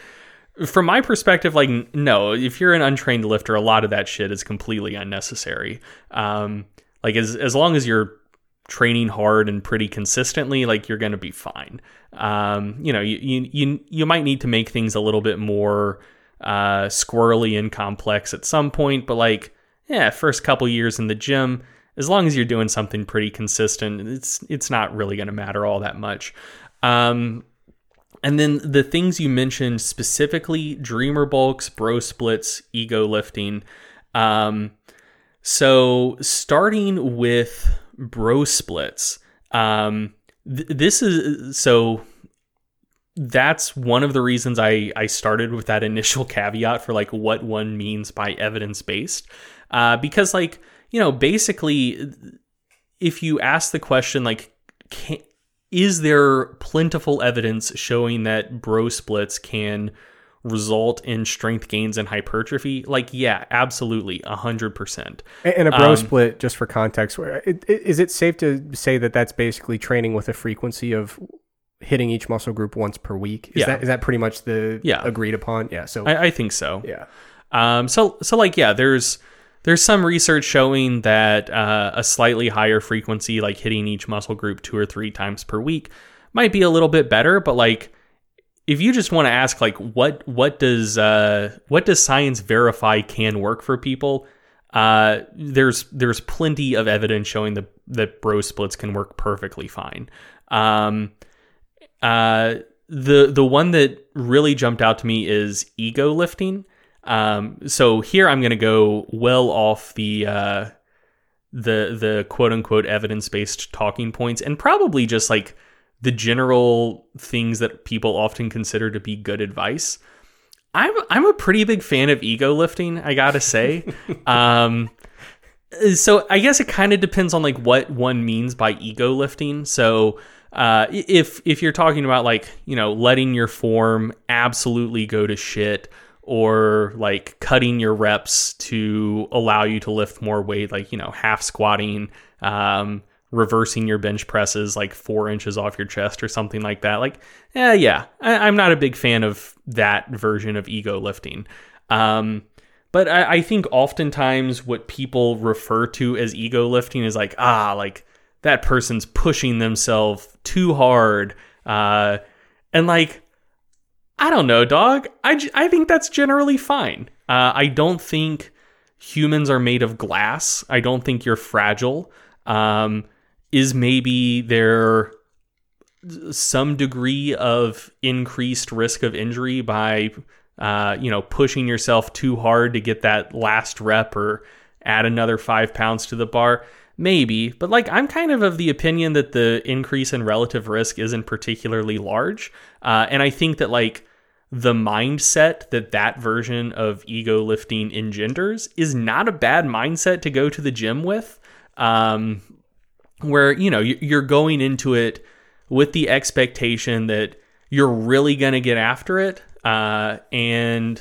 from my perspective, like no, if you're an untrained lifter, a lot of that shit is completely unnecessary. Um, like as as long as you're training hard and pretty consistently, like you're gonna be fine. Um, you know, you you you you might need to make things a little bit more uh, squirrely and complex at some point, but like yeah, first couple years in the gym, as long as you're doing something pretty consistent, it's it's not really going to matter all that much. Um, and then the things you mentioned specifically dreamer bulks, bro splits, ego lifting. Um, so starting with bro splits, um, th- this is so that's one of the reasons I, I started with that initial caveat for like what one means by evidence based. Uh, because like, you know, basically if you ask the question like, can, is there plentiful evidence showing that bro splits can result in strength gains and hypertrophy? Like, yeah, absolutely, 100%. And a bro um, split, just for context, is it safe to say that that's basically training with a frequency of hitting each muscle group once per week? Is, yeah. that, is that pretty much the yeah. agreed upon? Yeah, so I, I think so. Yeah. Um, so, so like, yeah, there's there's some research showing that uh, a slightly higher frequency, like hitting each muscle group two or three times per week, might be a little bit better. But like, if you just want to ask, like, what what does uh, what does science verify can work for people? Uh, there's there's plenty of evidence showing that that bro splits can work perfectly fine. Um, uh, the the one that really jumped out to me is ego lifting. Um, so here I'm going to go well off the uh, the the quote unquote evidence based talking points and probably just like the general things that people often consider to be good advice. I'm I'm a pretty big fan of ego lifting, I gotta say. um, so I guess it kind of depends on like what one means by ego lifting. So uh, if if you're talking about like you know letting your form absolutely go to shit or like cutting your reps to allow you to lift more weight, like, you know, half squatting, um, reversing your bench presses like four inches off your chest or something like that. Like, eh, yeah, I, am not a big fan of that version of ego lifting. Um, but I, I think oftentimes what people refer to as ego lifting is like, ah, like that person's pushing themselves too hard. Uh, and like, I don't know, dog. I, I think that's generally fine. Uh, I don't think humans are made of glass. I don't think you're fragile. Um, is maybe there some degree of increased risk of injury by uh, you know pushing yourself too hard to get that last rep or add another five pounds to the bar maybe but like i'm kind of of the opinion that the increase in relative risk isn't particularly large uh, and i think that like the mindset that that version of ego lifting engenders is not a bad mindset to go to the gym with um, where you know you're going into it with the expectation that you're really going to get after it uh, and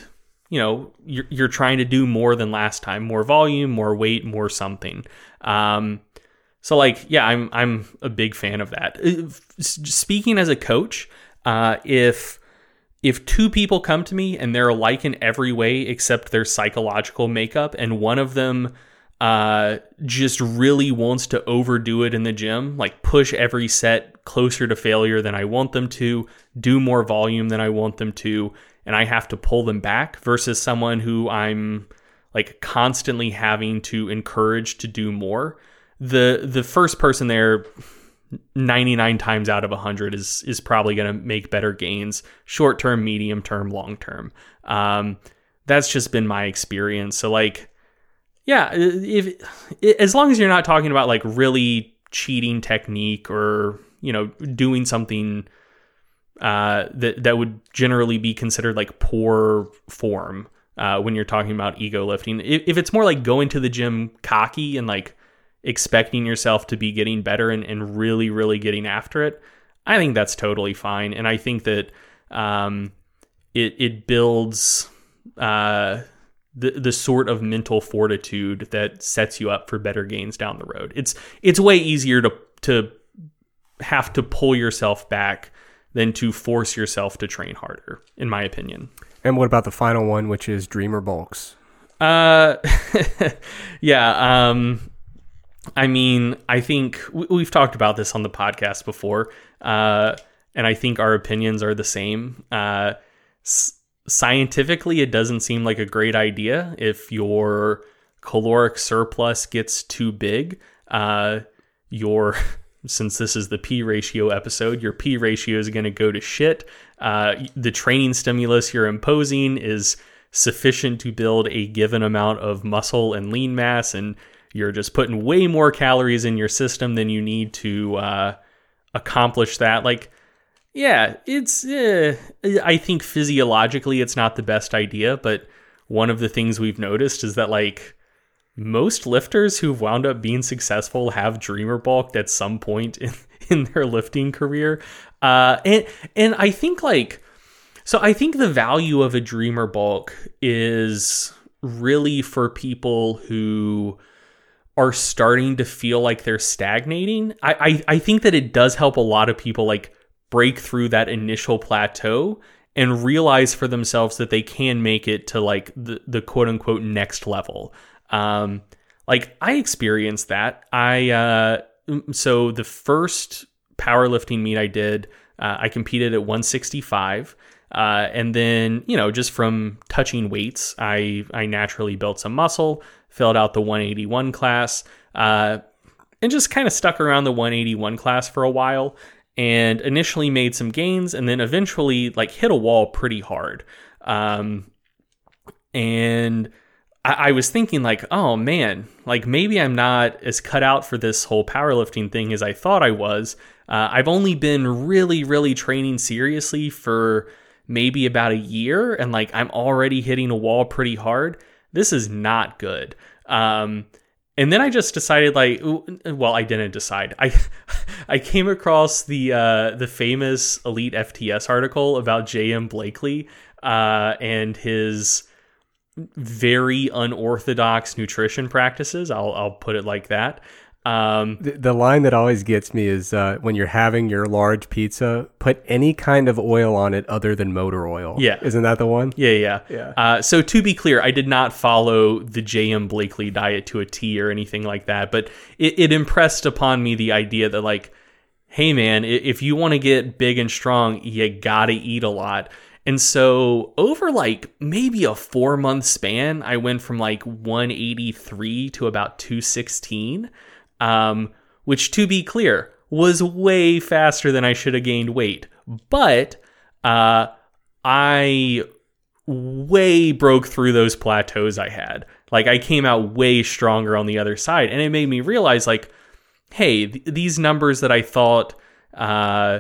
you know you're, you're trying to do more than last time more volume more weight more something. Um, so like yeah i'm i'm a big fan of that. Uh, speaking as a coach uh, if if two people come to me and they're alike in every way except their psychological makeup and one of them uh, just really wants to overdo it in the gym, like push every set closer to failure than I want them to, do more volume than I want them to, and I have to pull them back versus someone who I'm like constantly having to encourage to do more. The the first person there 99 times out of 100 is is probably going to make better gains short term, medium term, long term. Um, that's just been my experience. So like yeah, if, as long as you're not talking about like really cheating technique or you know doing something uh, that that would generally be considered like poor form uh, when you're talking about ego lifting. If, if, it's more like going to the gym cocky and like expecting yourself to be getting better and, and really really getting after it, I think that's totally fine. And I think that um, it it builds. Uh, the the sort of mental fortitude that sets you up for better gains down the road. It's it's way easier to to have to pull yourself back than to force yourself to train harder, in my opinion. And what about the final one, which is Dreamer Bulks? Uh, yeah. Um, I mean, I think we've talked about this on the podcast before, uh, and I think our opinions are the same. Uh, scientifically, it doesn't seem like a great idea if your caloric surplus gets too big. Uh, your since this is the P ratio episode, your P ratio is going to go to shit. Uh, the training stimulus you're imposing is sufficient to build a given amount of muscle and lean mass, and you're just putting way more calories in your system than you need to uh, accomplish that. Like, yeah, it's. Uh, I think physiologically, it's not the best idea, but one of the things we've noticed is that like most lifters who've wound up being successful have dreamer bulked at some point in, in their lifting career. Uh, and and I think like so I think the value of a dreamer bulk is really for people who are starting to feel like they're stagnating. I, I, I think that it does help a lot of people like break through that initial plateau and realize for themselves that they can make it to like the, the quote unquote next level. Um, like I experienced that. I uh, so the first powerlifting meet I did, uh, I competed at 165. Uh, and then, you know, just from touching weights, I, I naturally built some muscle, filled out the 181 class, uh, and just kind of stuck around the 181 class for a while and initially made some gains and then eventually like hit a wall pretty hard. Um, and I, I was thinking like, oh man, like maybe I'm not as cut out for this whole powerlifting thing as I thought I was. Uh, I've only been really, really training seriously for maybe about a year, and like I'm already hitting a wall pretty hard. This is not good. Um, and then I just decided like well I didn't decide I I came across the uh, the famous elite FTS article about J.M. Blakley uh, and his very unorthodox nutrition practices I'll I'll put it like that Um, The, the line that always gets me is uh, when you're having your large pizza, put any kind of oil on it other than motor oil. Yeah. Isn't that the one? Yeah, yeah. Yeah. Uh, so to be clear, I did not follow the J.M. Blakley diet to a T or anything like that, but it, it impressed upon me the idea that, like, hey, man, if you want to get big and strong, you gotta eat a lot. And so over like maybe a four month span, I went from like 183 to about 216, um, which to be clear was way faster than I should have gained weight. But uh, I way broke through those plateaus I had. Like I came out way stronger on the other side, and it made me realize like, hey, th- these numbers that I thought uh,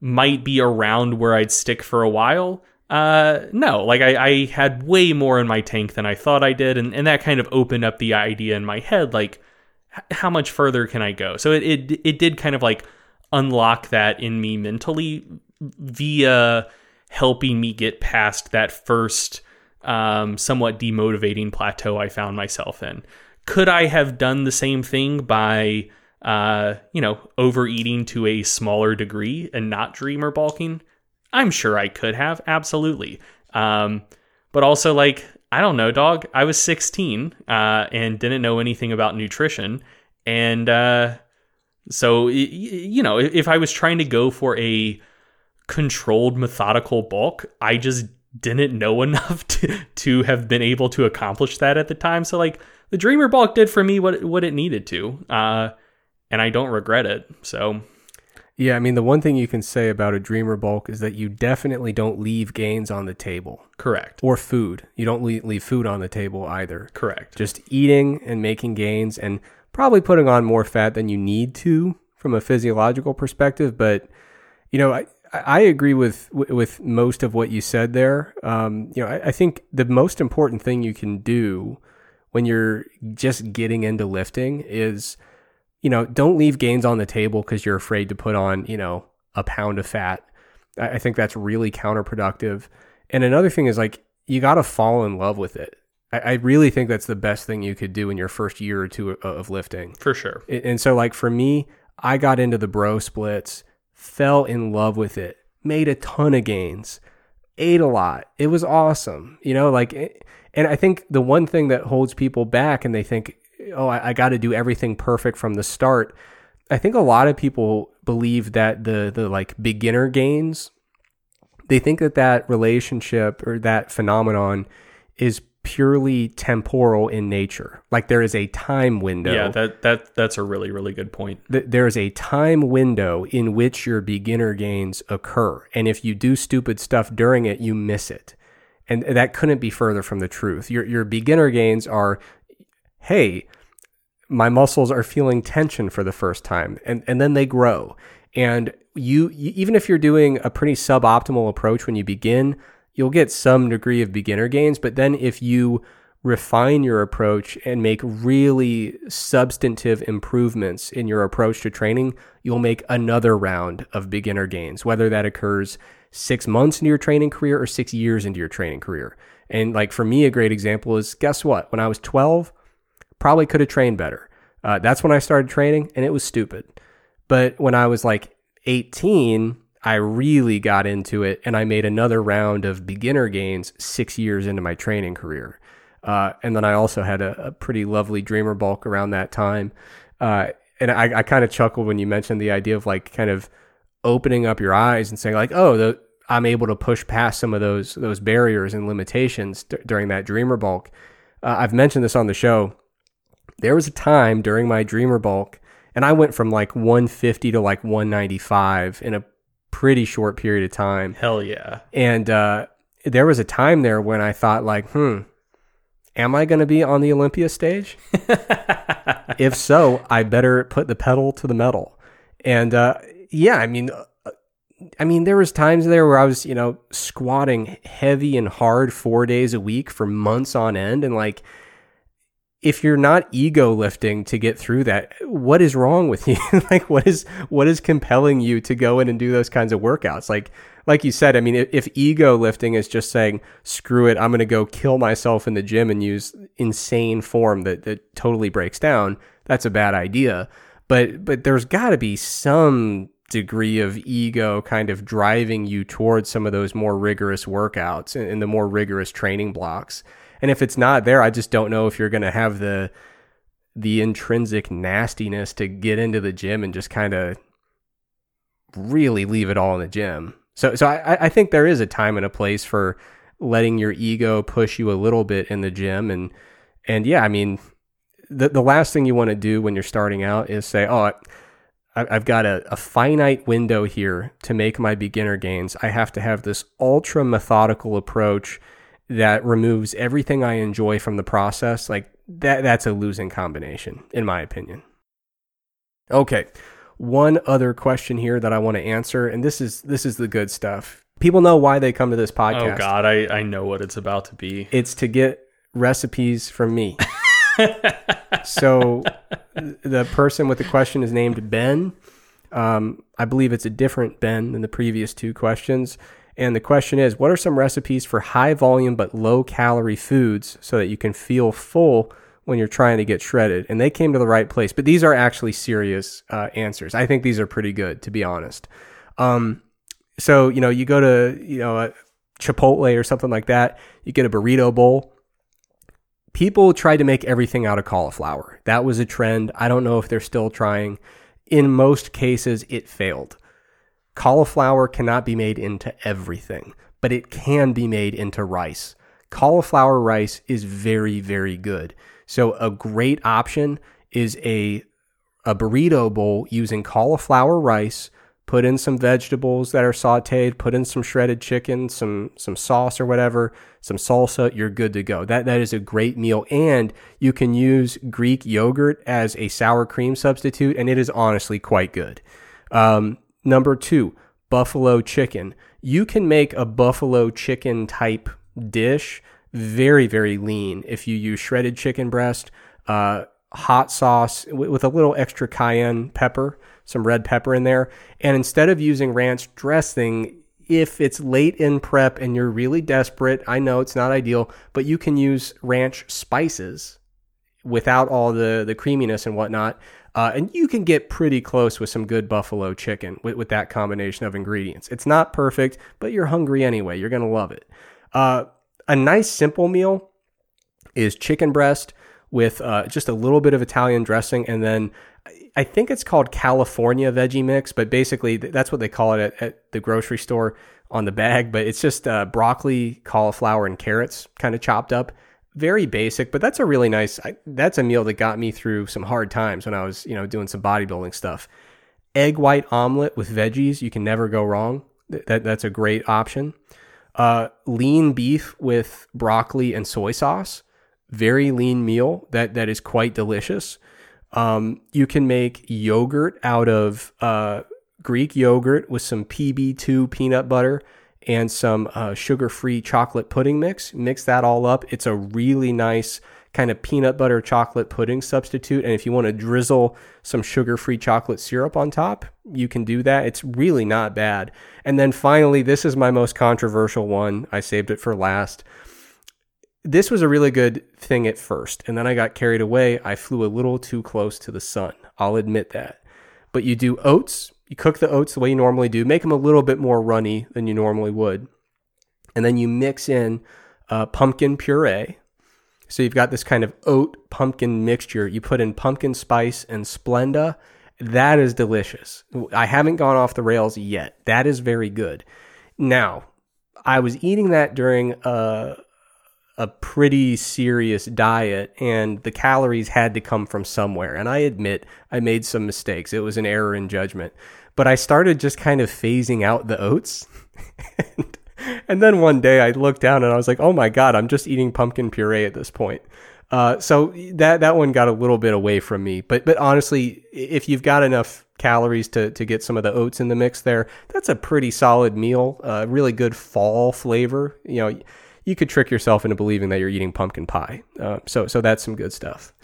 might be around where I'd stick for a while. Uh, no, like I, I had way more in my tank than I thought I did, and, and that kind of opened up the idea in my head, like, h- how much further can I go? So it, it it did kind of like unlock that in me mentally via helping me get past that first um, somewhat demotivating plateau I found myself in. Could I have done the same thing by, uh, you know, overeating to a smaller degree and not dreamer bulking? I'm sure I could have, absolutely. Um, but also, like, I don't know, dog. I was 16 uh, and didn't know anything about nutrition. And uh, so, you know, if I was trying to go for a controlled, methodical bulk, I just didn't know enough to, to have been able to accomplish that at the time. So, like, the Dreamer bulk did for me what, what it needed to. Uh, and I don't regret it. So, Yeah, I mean, the one thing you can say about a dreamer bulk is that you definitely don't leave gains on the table correct. or food. You don't leave, leave food on the table either. Correct. Just eating and making gains and probably putting on more fat than you need to from a physiological perspective. But, you know, I, I agree with with most of what you said there. Um, you know, I, I think the most important thing you can do when you're just getting into lifting is you know, don't leave gains on the table because you're afraid to put on, you know, a pound of fat. I, I think that's really counterproductive. And another thing is like, you got to fall in love with it. I, I really think that's the best thing you could do in your first year or two of, of lifting. for sure. And and so, like, for me, I got into the bro splits, fell in love with it, made a ton of gains, ate a lot. It was awesome. You know, like, it- and I think the one thing that holds people back and they think, oh, I, I got to do everything perfect from the start. I think a lot of people believe that the, the like beginner gains, they think that that relationship or that phenomenon is purely temporal in nature. Like there is a time window Yeah, that that that's a really really good point. th- there is a time window in which your beginner gains occur. And if you do stupid stuff during it, you miss it. And that couldn't be further from the truth. Your, your beginner gains are, hey, my muscles are feeling tension for the first time, and, and then they grow. And you, you, even if you're doing a pretty suboptimal approach when you begin, you'll get some degree of beginner gains. But then if you refine your approach and make really substantive improvements in your approach to training, you'll make another round of beginner gains, whether that occurs six months into your training career or six years into your training career. And like for me, a great example is guess what? When I was 12, probably could have trained better. Uh, that's when I started training and it was stupid. But when I was like 18, I really got into it and I made another round of beginner gains six years into my training career. Uh, and then I also had a, a pretty lovely dreamer bulk around that time. Uh, and I, I kind of chuckled when you mentioned the idea of like kind of opening up your eyes and saying like, oh, the, I'm able to push past some of those those barriers and limitations d- during that dreamer bulk. Uh, I've mentioned this on the show. There was a time during my dreamer bulk, and I went from like 150 to like 195 in a pretty short period of time. Hell yeah. And uh, there was a time there when I thought like, hmm, am I going to be on the Olympia stage? if so, I better put the pedal to the metal. And uh, yeah, I mean, uh, I mean, there was times there where I was, you know, squatting heavy and hard four days a week for months on end, and like, if you're not ego lifting to get through that, what is wrong with you? like, what is what is compelling you to go in and do those kinds of workouts? Like, like you said, I mean, if, if ego lifting is just saying, screw it, I'm going to go kill myself in the gym and use insane form that, that totally breaks down, that's a bad idea. But, but there's got to be some degree of ego kind of driving you towards some of those more rigorous workouts and, and the more rigorous training blocks. And if it's not there, I just don't know if you're going to have the, the intrinsic nastiness to get into the gym and just kind of really leave it all in the gym. So, so I, I think there is a time and a place for letting your ego push you a little bit in the gym, and and yeah, I mean, the the last thing you want to do when you're starting out is say, oh. I've got a, a finite window here to make my beginner gains. I have to have this ultra methodical approach that removes everything I enjoy from the process. Like that that's a losing combination in my opinion. Okay one other question here that I want to answer, and this is this is the good stuff. People know why they come to this podcast. Oh God, I, I know what it's about to be. It's to get recipes from me. so the person with the question is named Ben. Um, I believe it's a different Ben than the previous two questions. And the question is, what are some recipes for high volume but low calorie foods so that you can feel full when you're trying to get shredded. And they came to the right place. But these are actually serious uh, answers. I think these are pretty good, to be honest. Um, so, you know, you go to, you know, Chipotle or something like that, you get a burrito bowl. People tried to make everything out of cauliflower. That was a trend. I don't know if they're still trying. In most cases, it failed. Cauliflower cannot be made into everything, but it can be made into rice. Cauliflower rice is very, very good. So a great option is a a burrito bowl using cauliflower rice, put in some vegetables that are sauteed, put in some shredded chicken, some some sauce or whatever, some salsa, you're good to go. That that is a great meal and you can use Greek yogurt as a sour cream substitute and it is honestly quite good. Um, number 2, buffalo chicken. You can make a buffalo chicken type dish very, very lean if you use shredded chicken breast, uh, hot sauce with a little extra cayenne pepper, some red pepper in there. And instead of using ranch dressing, if it's late in prep and you're really desperate, I know it's not ideal, but you can use ranch spices without all the, the creaminess and whatnot. Uh, and you can get pretty close with some good buffalo chicken with, with that combination of ingredients. It's not perfect, but you're hungry anyway. You're going to love it. Uh, a nice simple meal is chicken breast with uh, just a little bit of Italian dressing, and then I think it's called California veggie mix, but basically that's what they call it at, at the grocery store on the bag. But it's just uh, broccoli, cauliflower, and carrots kind of chopped up. Very basic, but that's a really nice. I, that's a meal that got me through some hard times when I was, you know, doing some bodybuilding stuff. Egg white omelet with veggies, you can never go wrong. That that's a great option. Uh, lean beef with broccoli and soy sauce. Very lean meal that that is quite delicious. Um, you can make yogurt out of uh, Greek yogurt with some PB2 peanut butter and some uh, sugar-free chocolate pudding mix. Mix that all up. It's a really nice kind of peanut butter chocolate pudding substitute. And if you want to drizzle some sugar free chocolate syrup on top, you can do that. It's really not bad. And then finally, this is my most controversial one. I saved it for last. This was a really good thing at first, and then I got carried away. I flew a little too close to the sun. I'll admit that. But you do oats, you cook the oats the way you normally do, make them a little bit more runny than you normally would. And then you mix in uh, pumpkin puree, so you've got this kind of oat pumpkin mixture. You put in pumpkin spice and Splenda. That is delicious. I haven't gone off the rails yet. That is very good. Now, I was eating that during a a pretty serious diet and the calories had to come from somewhere. And I admit I made some mistakes. It was an error in judgment. But I started just kind of phasing out the oats. and and then one day I looked down and I was like, oh my God, I'm just eating pumpkin puree at this point. Uh, so that that one got a little bit away from me. But but honestly, if you've got enough calories to to get some of the oats in the mix there, that's a pretty solid meal. Uh, really good fall flavor. You know, you could trick yourself into believing that you're eating pumpkin pie. Uh, so so that's some good stuff.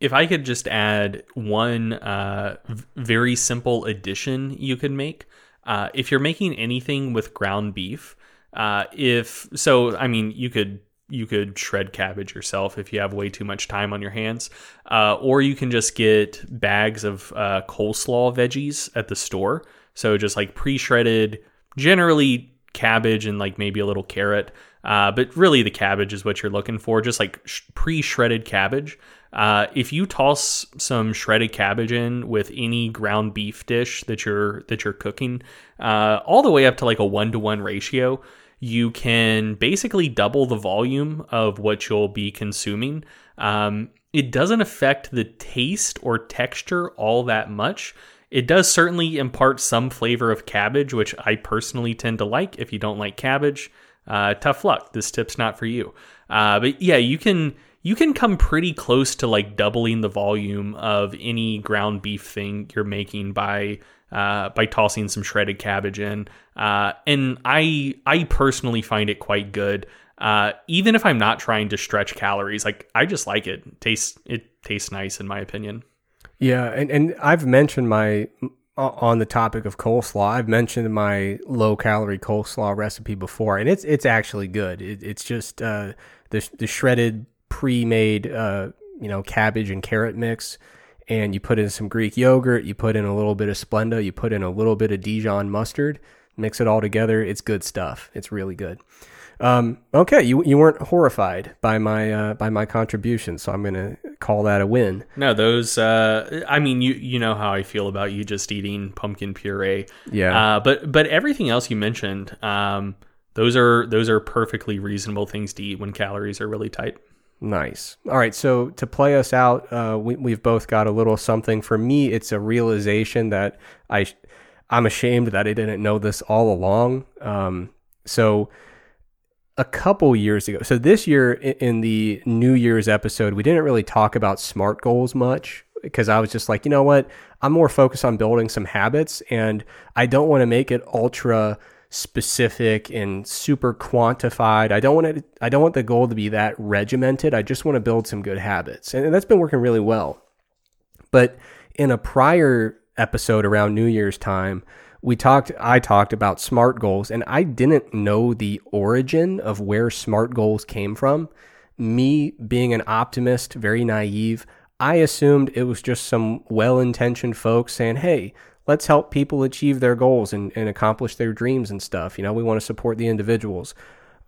If I could just add one uh, very simple addition you could make uh, if you're making anything with ground beef, uh, if so, I mean, you could you could shred cabbage yourself if you have way too much time on your hands, uh, or you can just get bags of uh, coleslaw veggies at the store. So just like pre-shredded, generally cabbage and like maybe a little carrot. Uh, but really, the cabbage is what you're looking for, just like sh- pre shredded cabbage. Uh, if you toss some shredded cabbage in with any ground beef dish that you're that you're cooking, uh, all the way up to like a one to one ratio, you can basically double the volume of what you'll be consuming. Um, it doesn't affect the taste or texture all that much. It does certainly impart some flavor of cabbage, which I personally tend to like. If you don't like cabbage, uh, tough luck. This tip's not for you. Uh, but yeah, you can you can come pretty close to like doubling the volume of any ground beef thing you're making by uh, by tossing some shredded cabbage in. Uh, and I I personally find it quite good. Uh, even if I'm not trying to stretch calories, like I just like it. it tastes it tastes nice in my opinion. Yeah, and, and I've mentioned my on the topic of coleslaw. I've mentioned my low calorie coleslaw recipe before, and it's it's actually good. It, it's just uh, the the shredded pre made uh, you know cabbage and carrot mix, and you put in some Greek yogurt. You put in a little bit of Splenda. You put in a little bit of Dijon mustard. Mix it all together. It's good stuff. It's really good. Um, okay, you you weren't horrified by my uh, by my contribution, so I'm gonna call that a win. No, those. Uh, I mean, you you know how I feel about you just eating pumpkin puree. Yeah. Uh, but but everything else you mentioned, um, those are those are perfectly reasonable things to eat when calories are really tight. Nice. All right. So to play us out, uh, we, we've both got a little something. For me, it's a realization that I, I'm ashamed that I didn't know this all along. Um, so a couple years ago. So this year in the New Year's episode, we didn't really talk about smart goals much because I was just like, you know what? I'm more focused on building some habits and I don't want to make it ultra specific and super quantified. I don't want it I don't want the goal to be that regimented. I just want to build some good habits. And that's been working really well. But in a prior episode around New Year's time, we talked I talked about SMART goals and I didn't know the origin of where SMART goals came from. Me being an optimist, very naive, I assumed it was just some well-intentioned folks saying, "Hey, let's help people achieve their goals and, and accomplish their dreams and stuff. You know, we want to support the individuals."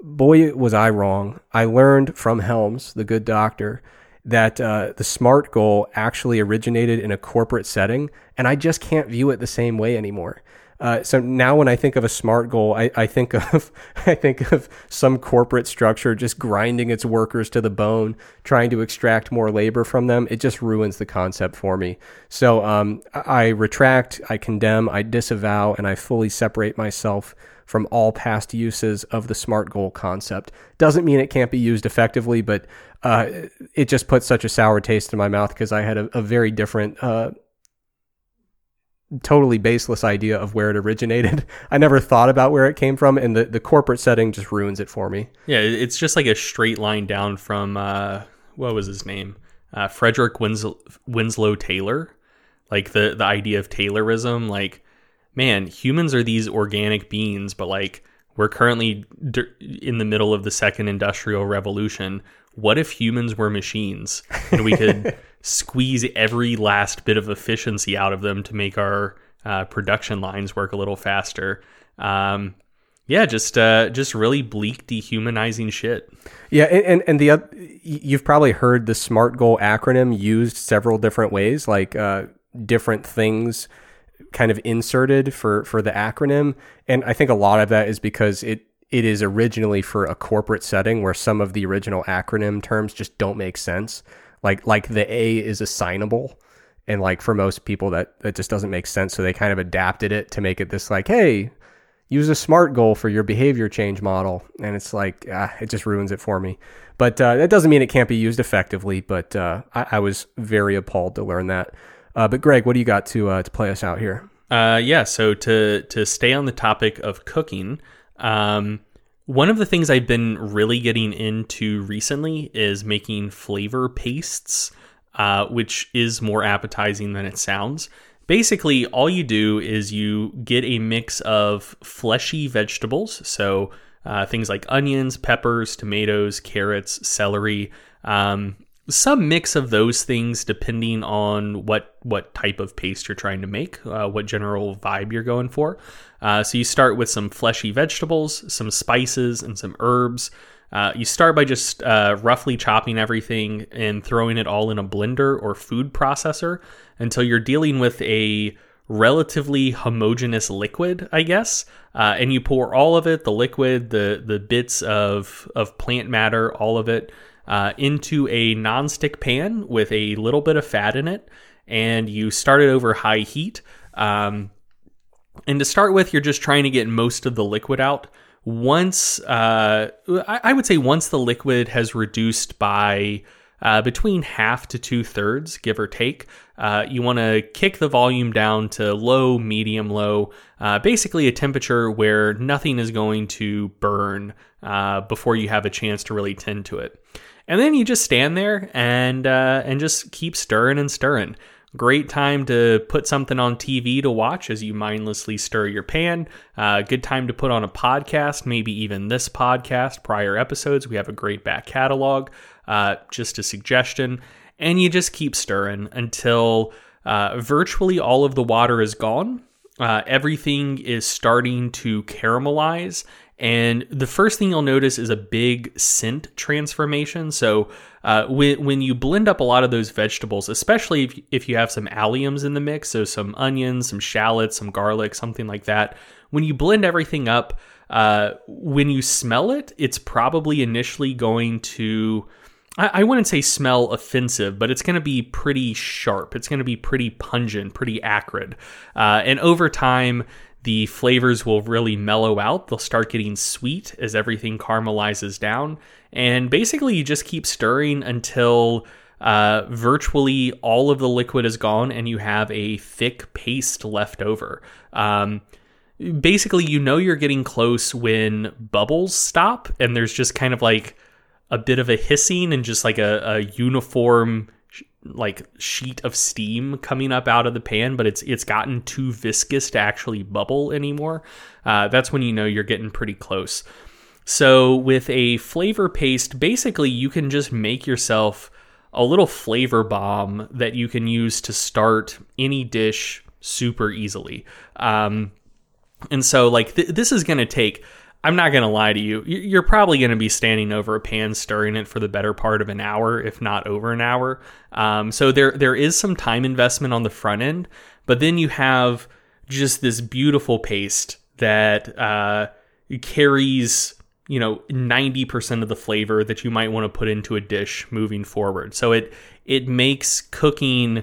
Boy, was I wrong. I learned from Helms, the good doctor, that uh, the SMART goal actually originated in a corporate setting, and I just can't view it the same way anymore. Uh, so now when I think of a smart goal, I, I think of I think of some corporate structure just grinding its workers to the bone, trying to extract more labor from them. It just ruins the concept for me. So um, I retract, I condemn, I disavow, and I fully separate myself from all past uses of the smart goal concept. Doesn't mean it can't be used effectively, but uh, it just puts such a sour taste in my mouth because I had a, a very different uh, totally baseless idea of where it originated. I never thought about where it came from, and the, the corporate setting just ruins it for me. Yeah, it's just like a straight line down from uh, what was his name, uh, Frederick Winslow, Winslow Taylor. Like the the idea of Taylorism, like man, humans are these organic beings, but like we're currently in the middle of the second industrial revolution. What if humans were machines and we could squeeze every last bit of efficiency out of them to make our uh, production lines work a little faster. Um, yeah, just uh, just really bleak, dehumanizing shit. Yeah, and and the you've probably heard the SMART goal acronym used several different ways, like uh, different things kind of inserted for for the acronym, and I think a lot of that is because it it is originally for a corporate setting where some of the original acronym terms just don't make sense. Like like the A is assignable, and like for most people that that just doesn't make sense. So they kind of adapted it to make it this like, hey, use a smart goal for your behavior change model, and it's like ah, it just ruins it for me. But uh, that doesn't mean it can't be used effectively. But uh, I, I, was very appalled to learn that. Uh, but Greg, what do you got to uh, to play us out here? Uh, yeah, so to to stay on the topic of cooking, um, one of the things I've been really getting into recently is making flavor pastes, uh, which is more appetizing than it sounds. basically all you do is you get a mix of fleshy vegetables, so uh, things like onions, peppers, tomatoes, carrots, celery. Um, some mix of those things depending on what what type of paste you're trying to make, uh, what general vibe you're going for. Uh, so you start with some fleshy vegetables, some spices, and some herbs. Uh, you start by just uh, roughly chopping everything and throwing it all in a blender or food processor until you're dealing with a relatively homogeneous liquid, I guess. Uh, and you pour all of it, the liquid, the the bits of of plant matter, all of it uh, into a nonstick pan with a little bit of fat in it, and you start it over high heat. Um, and to start with, you're just trying to get most of the liquid out. Once, uh, I, I would say, once the liquid has reduced by uh, between half to two thirds, give or take. Uh, you want to kick the volume down to low, medium, low, uh, basically a temperature where nothing is going to burn uh, before you have a chance to really tend to it. And then you just stand there and uh, and just keep stirring and stirring. Great time to put something on TV to watch as you mindlessly stir your pan. Uh, good time to put on a podcast, maybe even this podcast, prior episodes. We have a great back catalog. Uh, just a suggestion. And you just keep stirring until uh, virtually all of the water is gone. Uh, everything is starting to caramelize and the first thing you'll notice is a big scent transformation. So uh, when, when you blend up a lot of those vegetables, especially if, if you have some alliums in the mix, so some onions, some shallots, some garlic, something like that, when you blend everything up, uh, when you smell it, it's probably initially going to. I, I wouldn't say smell offensive, but it's going to be pretty sharp. It's going to be pretty pungent, pretty acrid. Uh, and over time, the flavors will really mellow out. They'll start getting sweet as everything caramelizes down. And basically, you just keep stirring until uh, virtually all of the liquid is gone and you have a thick paste left over. Um, basically, you know you're getting close when bubbles stop and there's just kind of like a bit of a hissing and just like a, a uniform like sheet of steam coming up out of the pan, but it's it's gotten too viscous to actually bubble anymore. Uh, that's when you know you're getting pretty close. So with a flavor paste, basically you can just make yourself a little flavor bomb that you can use to start any dish super easily. Um, and so like th- this is going to take I'm not going to lie to you. You're probably going to be standing over a pan stirring it for the better part of an hour, if not over an hour. Um, so there there is some time investment on the front end, but then you have just this beautiful paste that uh, carries you know 90% of the flavor that you might want to put into a dish moving forward. So it it makes cooking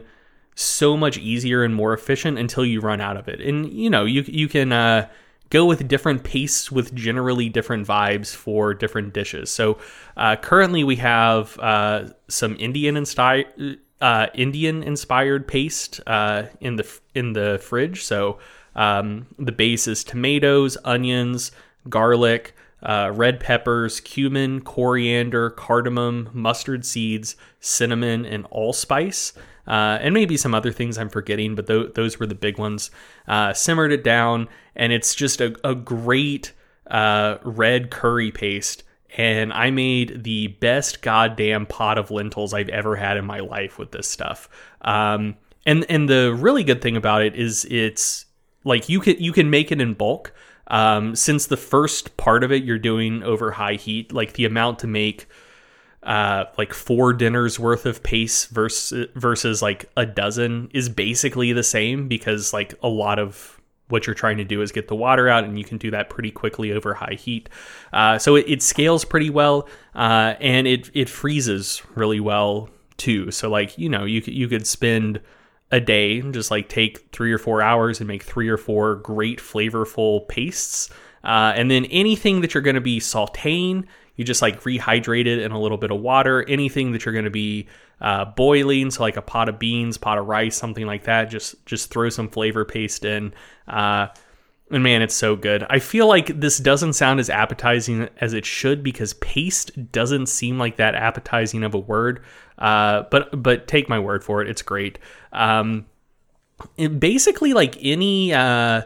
so much easier and more efficient until you run out of it. And you know you you can. Uh, go with different pastes with generally different vibes for different dishes. So uh, currently we have uh, some Indian inspired uh, Indian inspired paste uh, in the in the fridge. So um, the base is tomatoes, onions, garlic. Uh, red peppers, cumin, coriander, cardamom, mustard seeds, cinnamon, and allspice uh, and maybe some other things I'm forgetting, but th- those were the big ones. Uh, simmered it down, and it's just a, a great uh, red curry paste. And I made the best goddamn pot of lentils I've ever had in my life with this stuff. Um, and and the really good thing about it is it's like you can you can make it in bulk. Um, since the first part of it you're doing over high heat, like the amount to make uh, like four dinners worth of paste versus versus like a dozen is basically the same because like a lot of what you're trying to do is get the water out and you can do that pretty quickly over high heat. Uh, so it, it, scales pretty well uh, and it it freezes really well too. So like you know you you could spend a day just like take three or four hours and make three or four great flavorful pastes. Uh, and then anything that you're going to be sauteing you just like rehydrate it in a little bit of water. Anything that you're going to be uh, boiling, so like a pot of beans, pot of rice, something like that. Just just throw some flavor paste in. Uh, and man, it's so good. I feel like this doesn't sound as appetizing as it should because paste doesn't seem like that appetizing of a word. Uh, but but take my word for it, it's great. Um, it basically like any uh,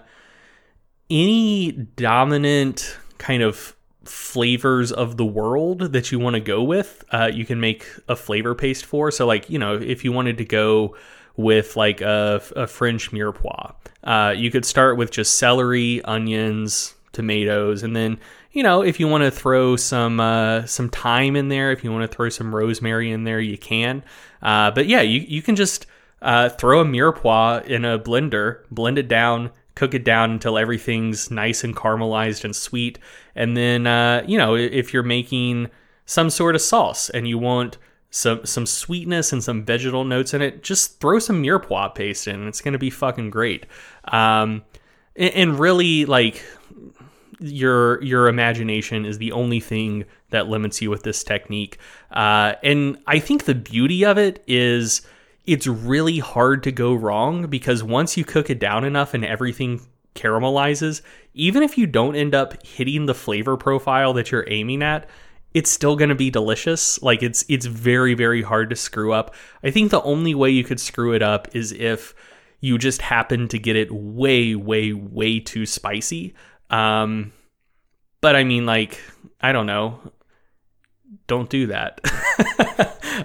any dominant kind of flavors of the world that you want to go with, uh, you can make a flavor paste for. So, like, you know, if you wanted to go with like a, a French mirepoix, uh, you could start with just celery, onions, tomatoes, and then you know if you want to throw some uh, some thyme in there, if you want to throw some rosemary in there, you can. Uh, but yeah, you you can just uh, throw a mirepoix in a blender, blend it down, cook it down until everything's nice and caramelized and sweet. And then, uh, you know, if you're making some sort of sauce and you want some some sweetness and some vegetal notes in it, just throw some mirepoix paste in. It's going to be fucking great. Um, and, and really, like your your imagination is the only thing that limits you with this technique. Uh, and I think the beauty of it is it's really hard to go wrong because once you cook it down enough and everything caramelizes, even if you don't end up hitting the flavor profile that you're aiming at, it's still going to be delicious. Like it's it's very very hard to screw up. I think the only way you could screw it up is if you just happen to get it way way way too spicy. Um but I mean like I don't know. Don't do that.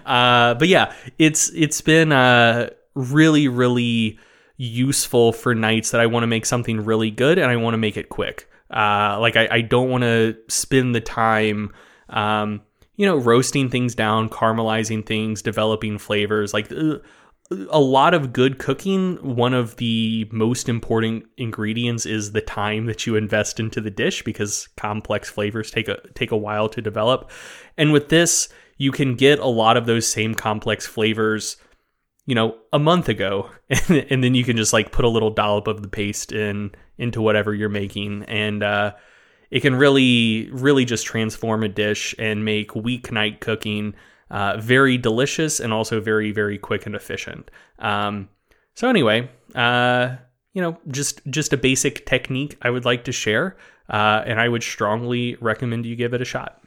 uh, but yeah, it's it's been uh, really really useful for nights that I want to make something really good and I want to make it quick. Uh, like I, I don't want to spend the time, um, you know, roasting things down, caramelizing things, developing flavors. Like uh, a lot of good cooking, one of the most important ingredients is the time that you invest into the dish because complex flavors take a take a while to develop. And with this, you can get a lot of those same complex flavors, you know, a month ago, and, and then you can just like put a little dollop of the paste in into whatever you're making, and uh, it can really, really just transform a dish and make weeknight cooking uh, very delicious and also very, very quick and efficient. Um, so anyway, uh, you know, just just a basic technique I would like to share, uh, and I would strongly recommend you give it a shot.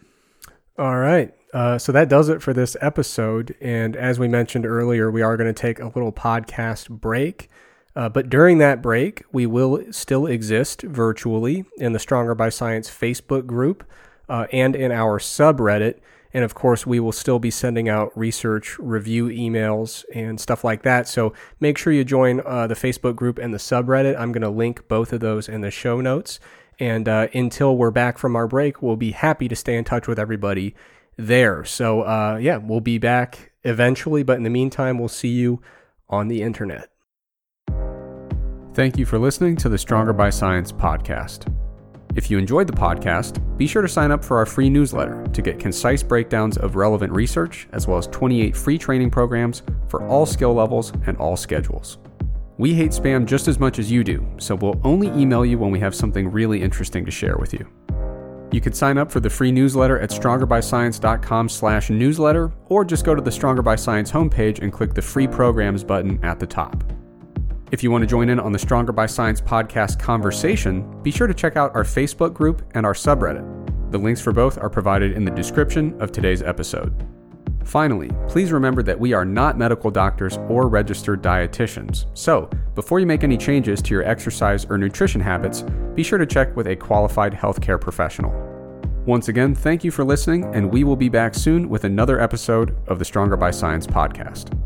All right. Uh, so that does it for this episode. And as we mentioned earlier, we are going to take a little podcast break. Uh, but during that break, we will still exist virtually in the Stronger by Science Facebook group uh, and in our subreddit. And of course, we will still be sending out research review emails and stuff like that. So make sure you join uh, the Facebook group and the subreddit. I'm going to link both of those in the show notes. And uh, until we're back from our break, we'll be happy to stay in touch with everybody there. So, uh, yeah, we'll be back eventually, but in the meantime, we'll see you on the internet. Thank you for listening to the Stronger by Science podcast. If you enjoyed the podcast, be sure to sign up for our free newsletter to get concise breakdowns of relevant research, as well as 28 free training programs for all skill levels and all schedules. We hate spam just as much as you do, so we'll only email you when we have something really interesting to share with you. You can sign up for the free newsletter at strongerbyscience.com slash newsletter, or just go to the Stronger by Science homepage and click the free programs button at the top. If you want to join in on the Stronger by Science podcast conversation, be sure to check out our Facebook group and our subreddit. The links for both are provided in the description of today's episode. Finally, please remember that we are not medical doctors or registered dietitians. So, before you make any changes to your exercise or nutrition habits, be sure to check with a qualified healthcare professional. Once again, thank you for listening, and we will be back soon with another episode of the Stronger by Science podcast.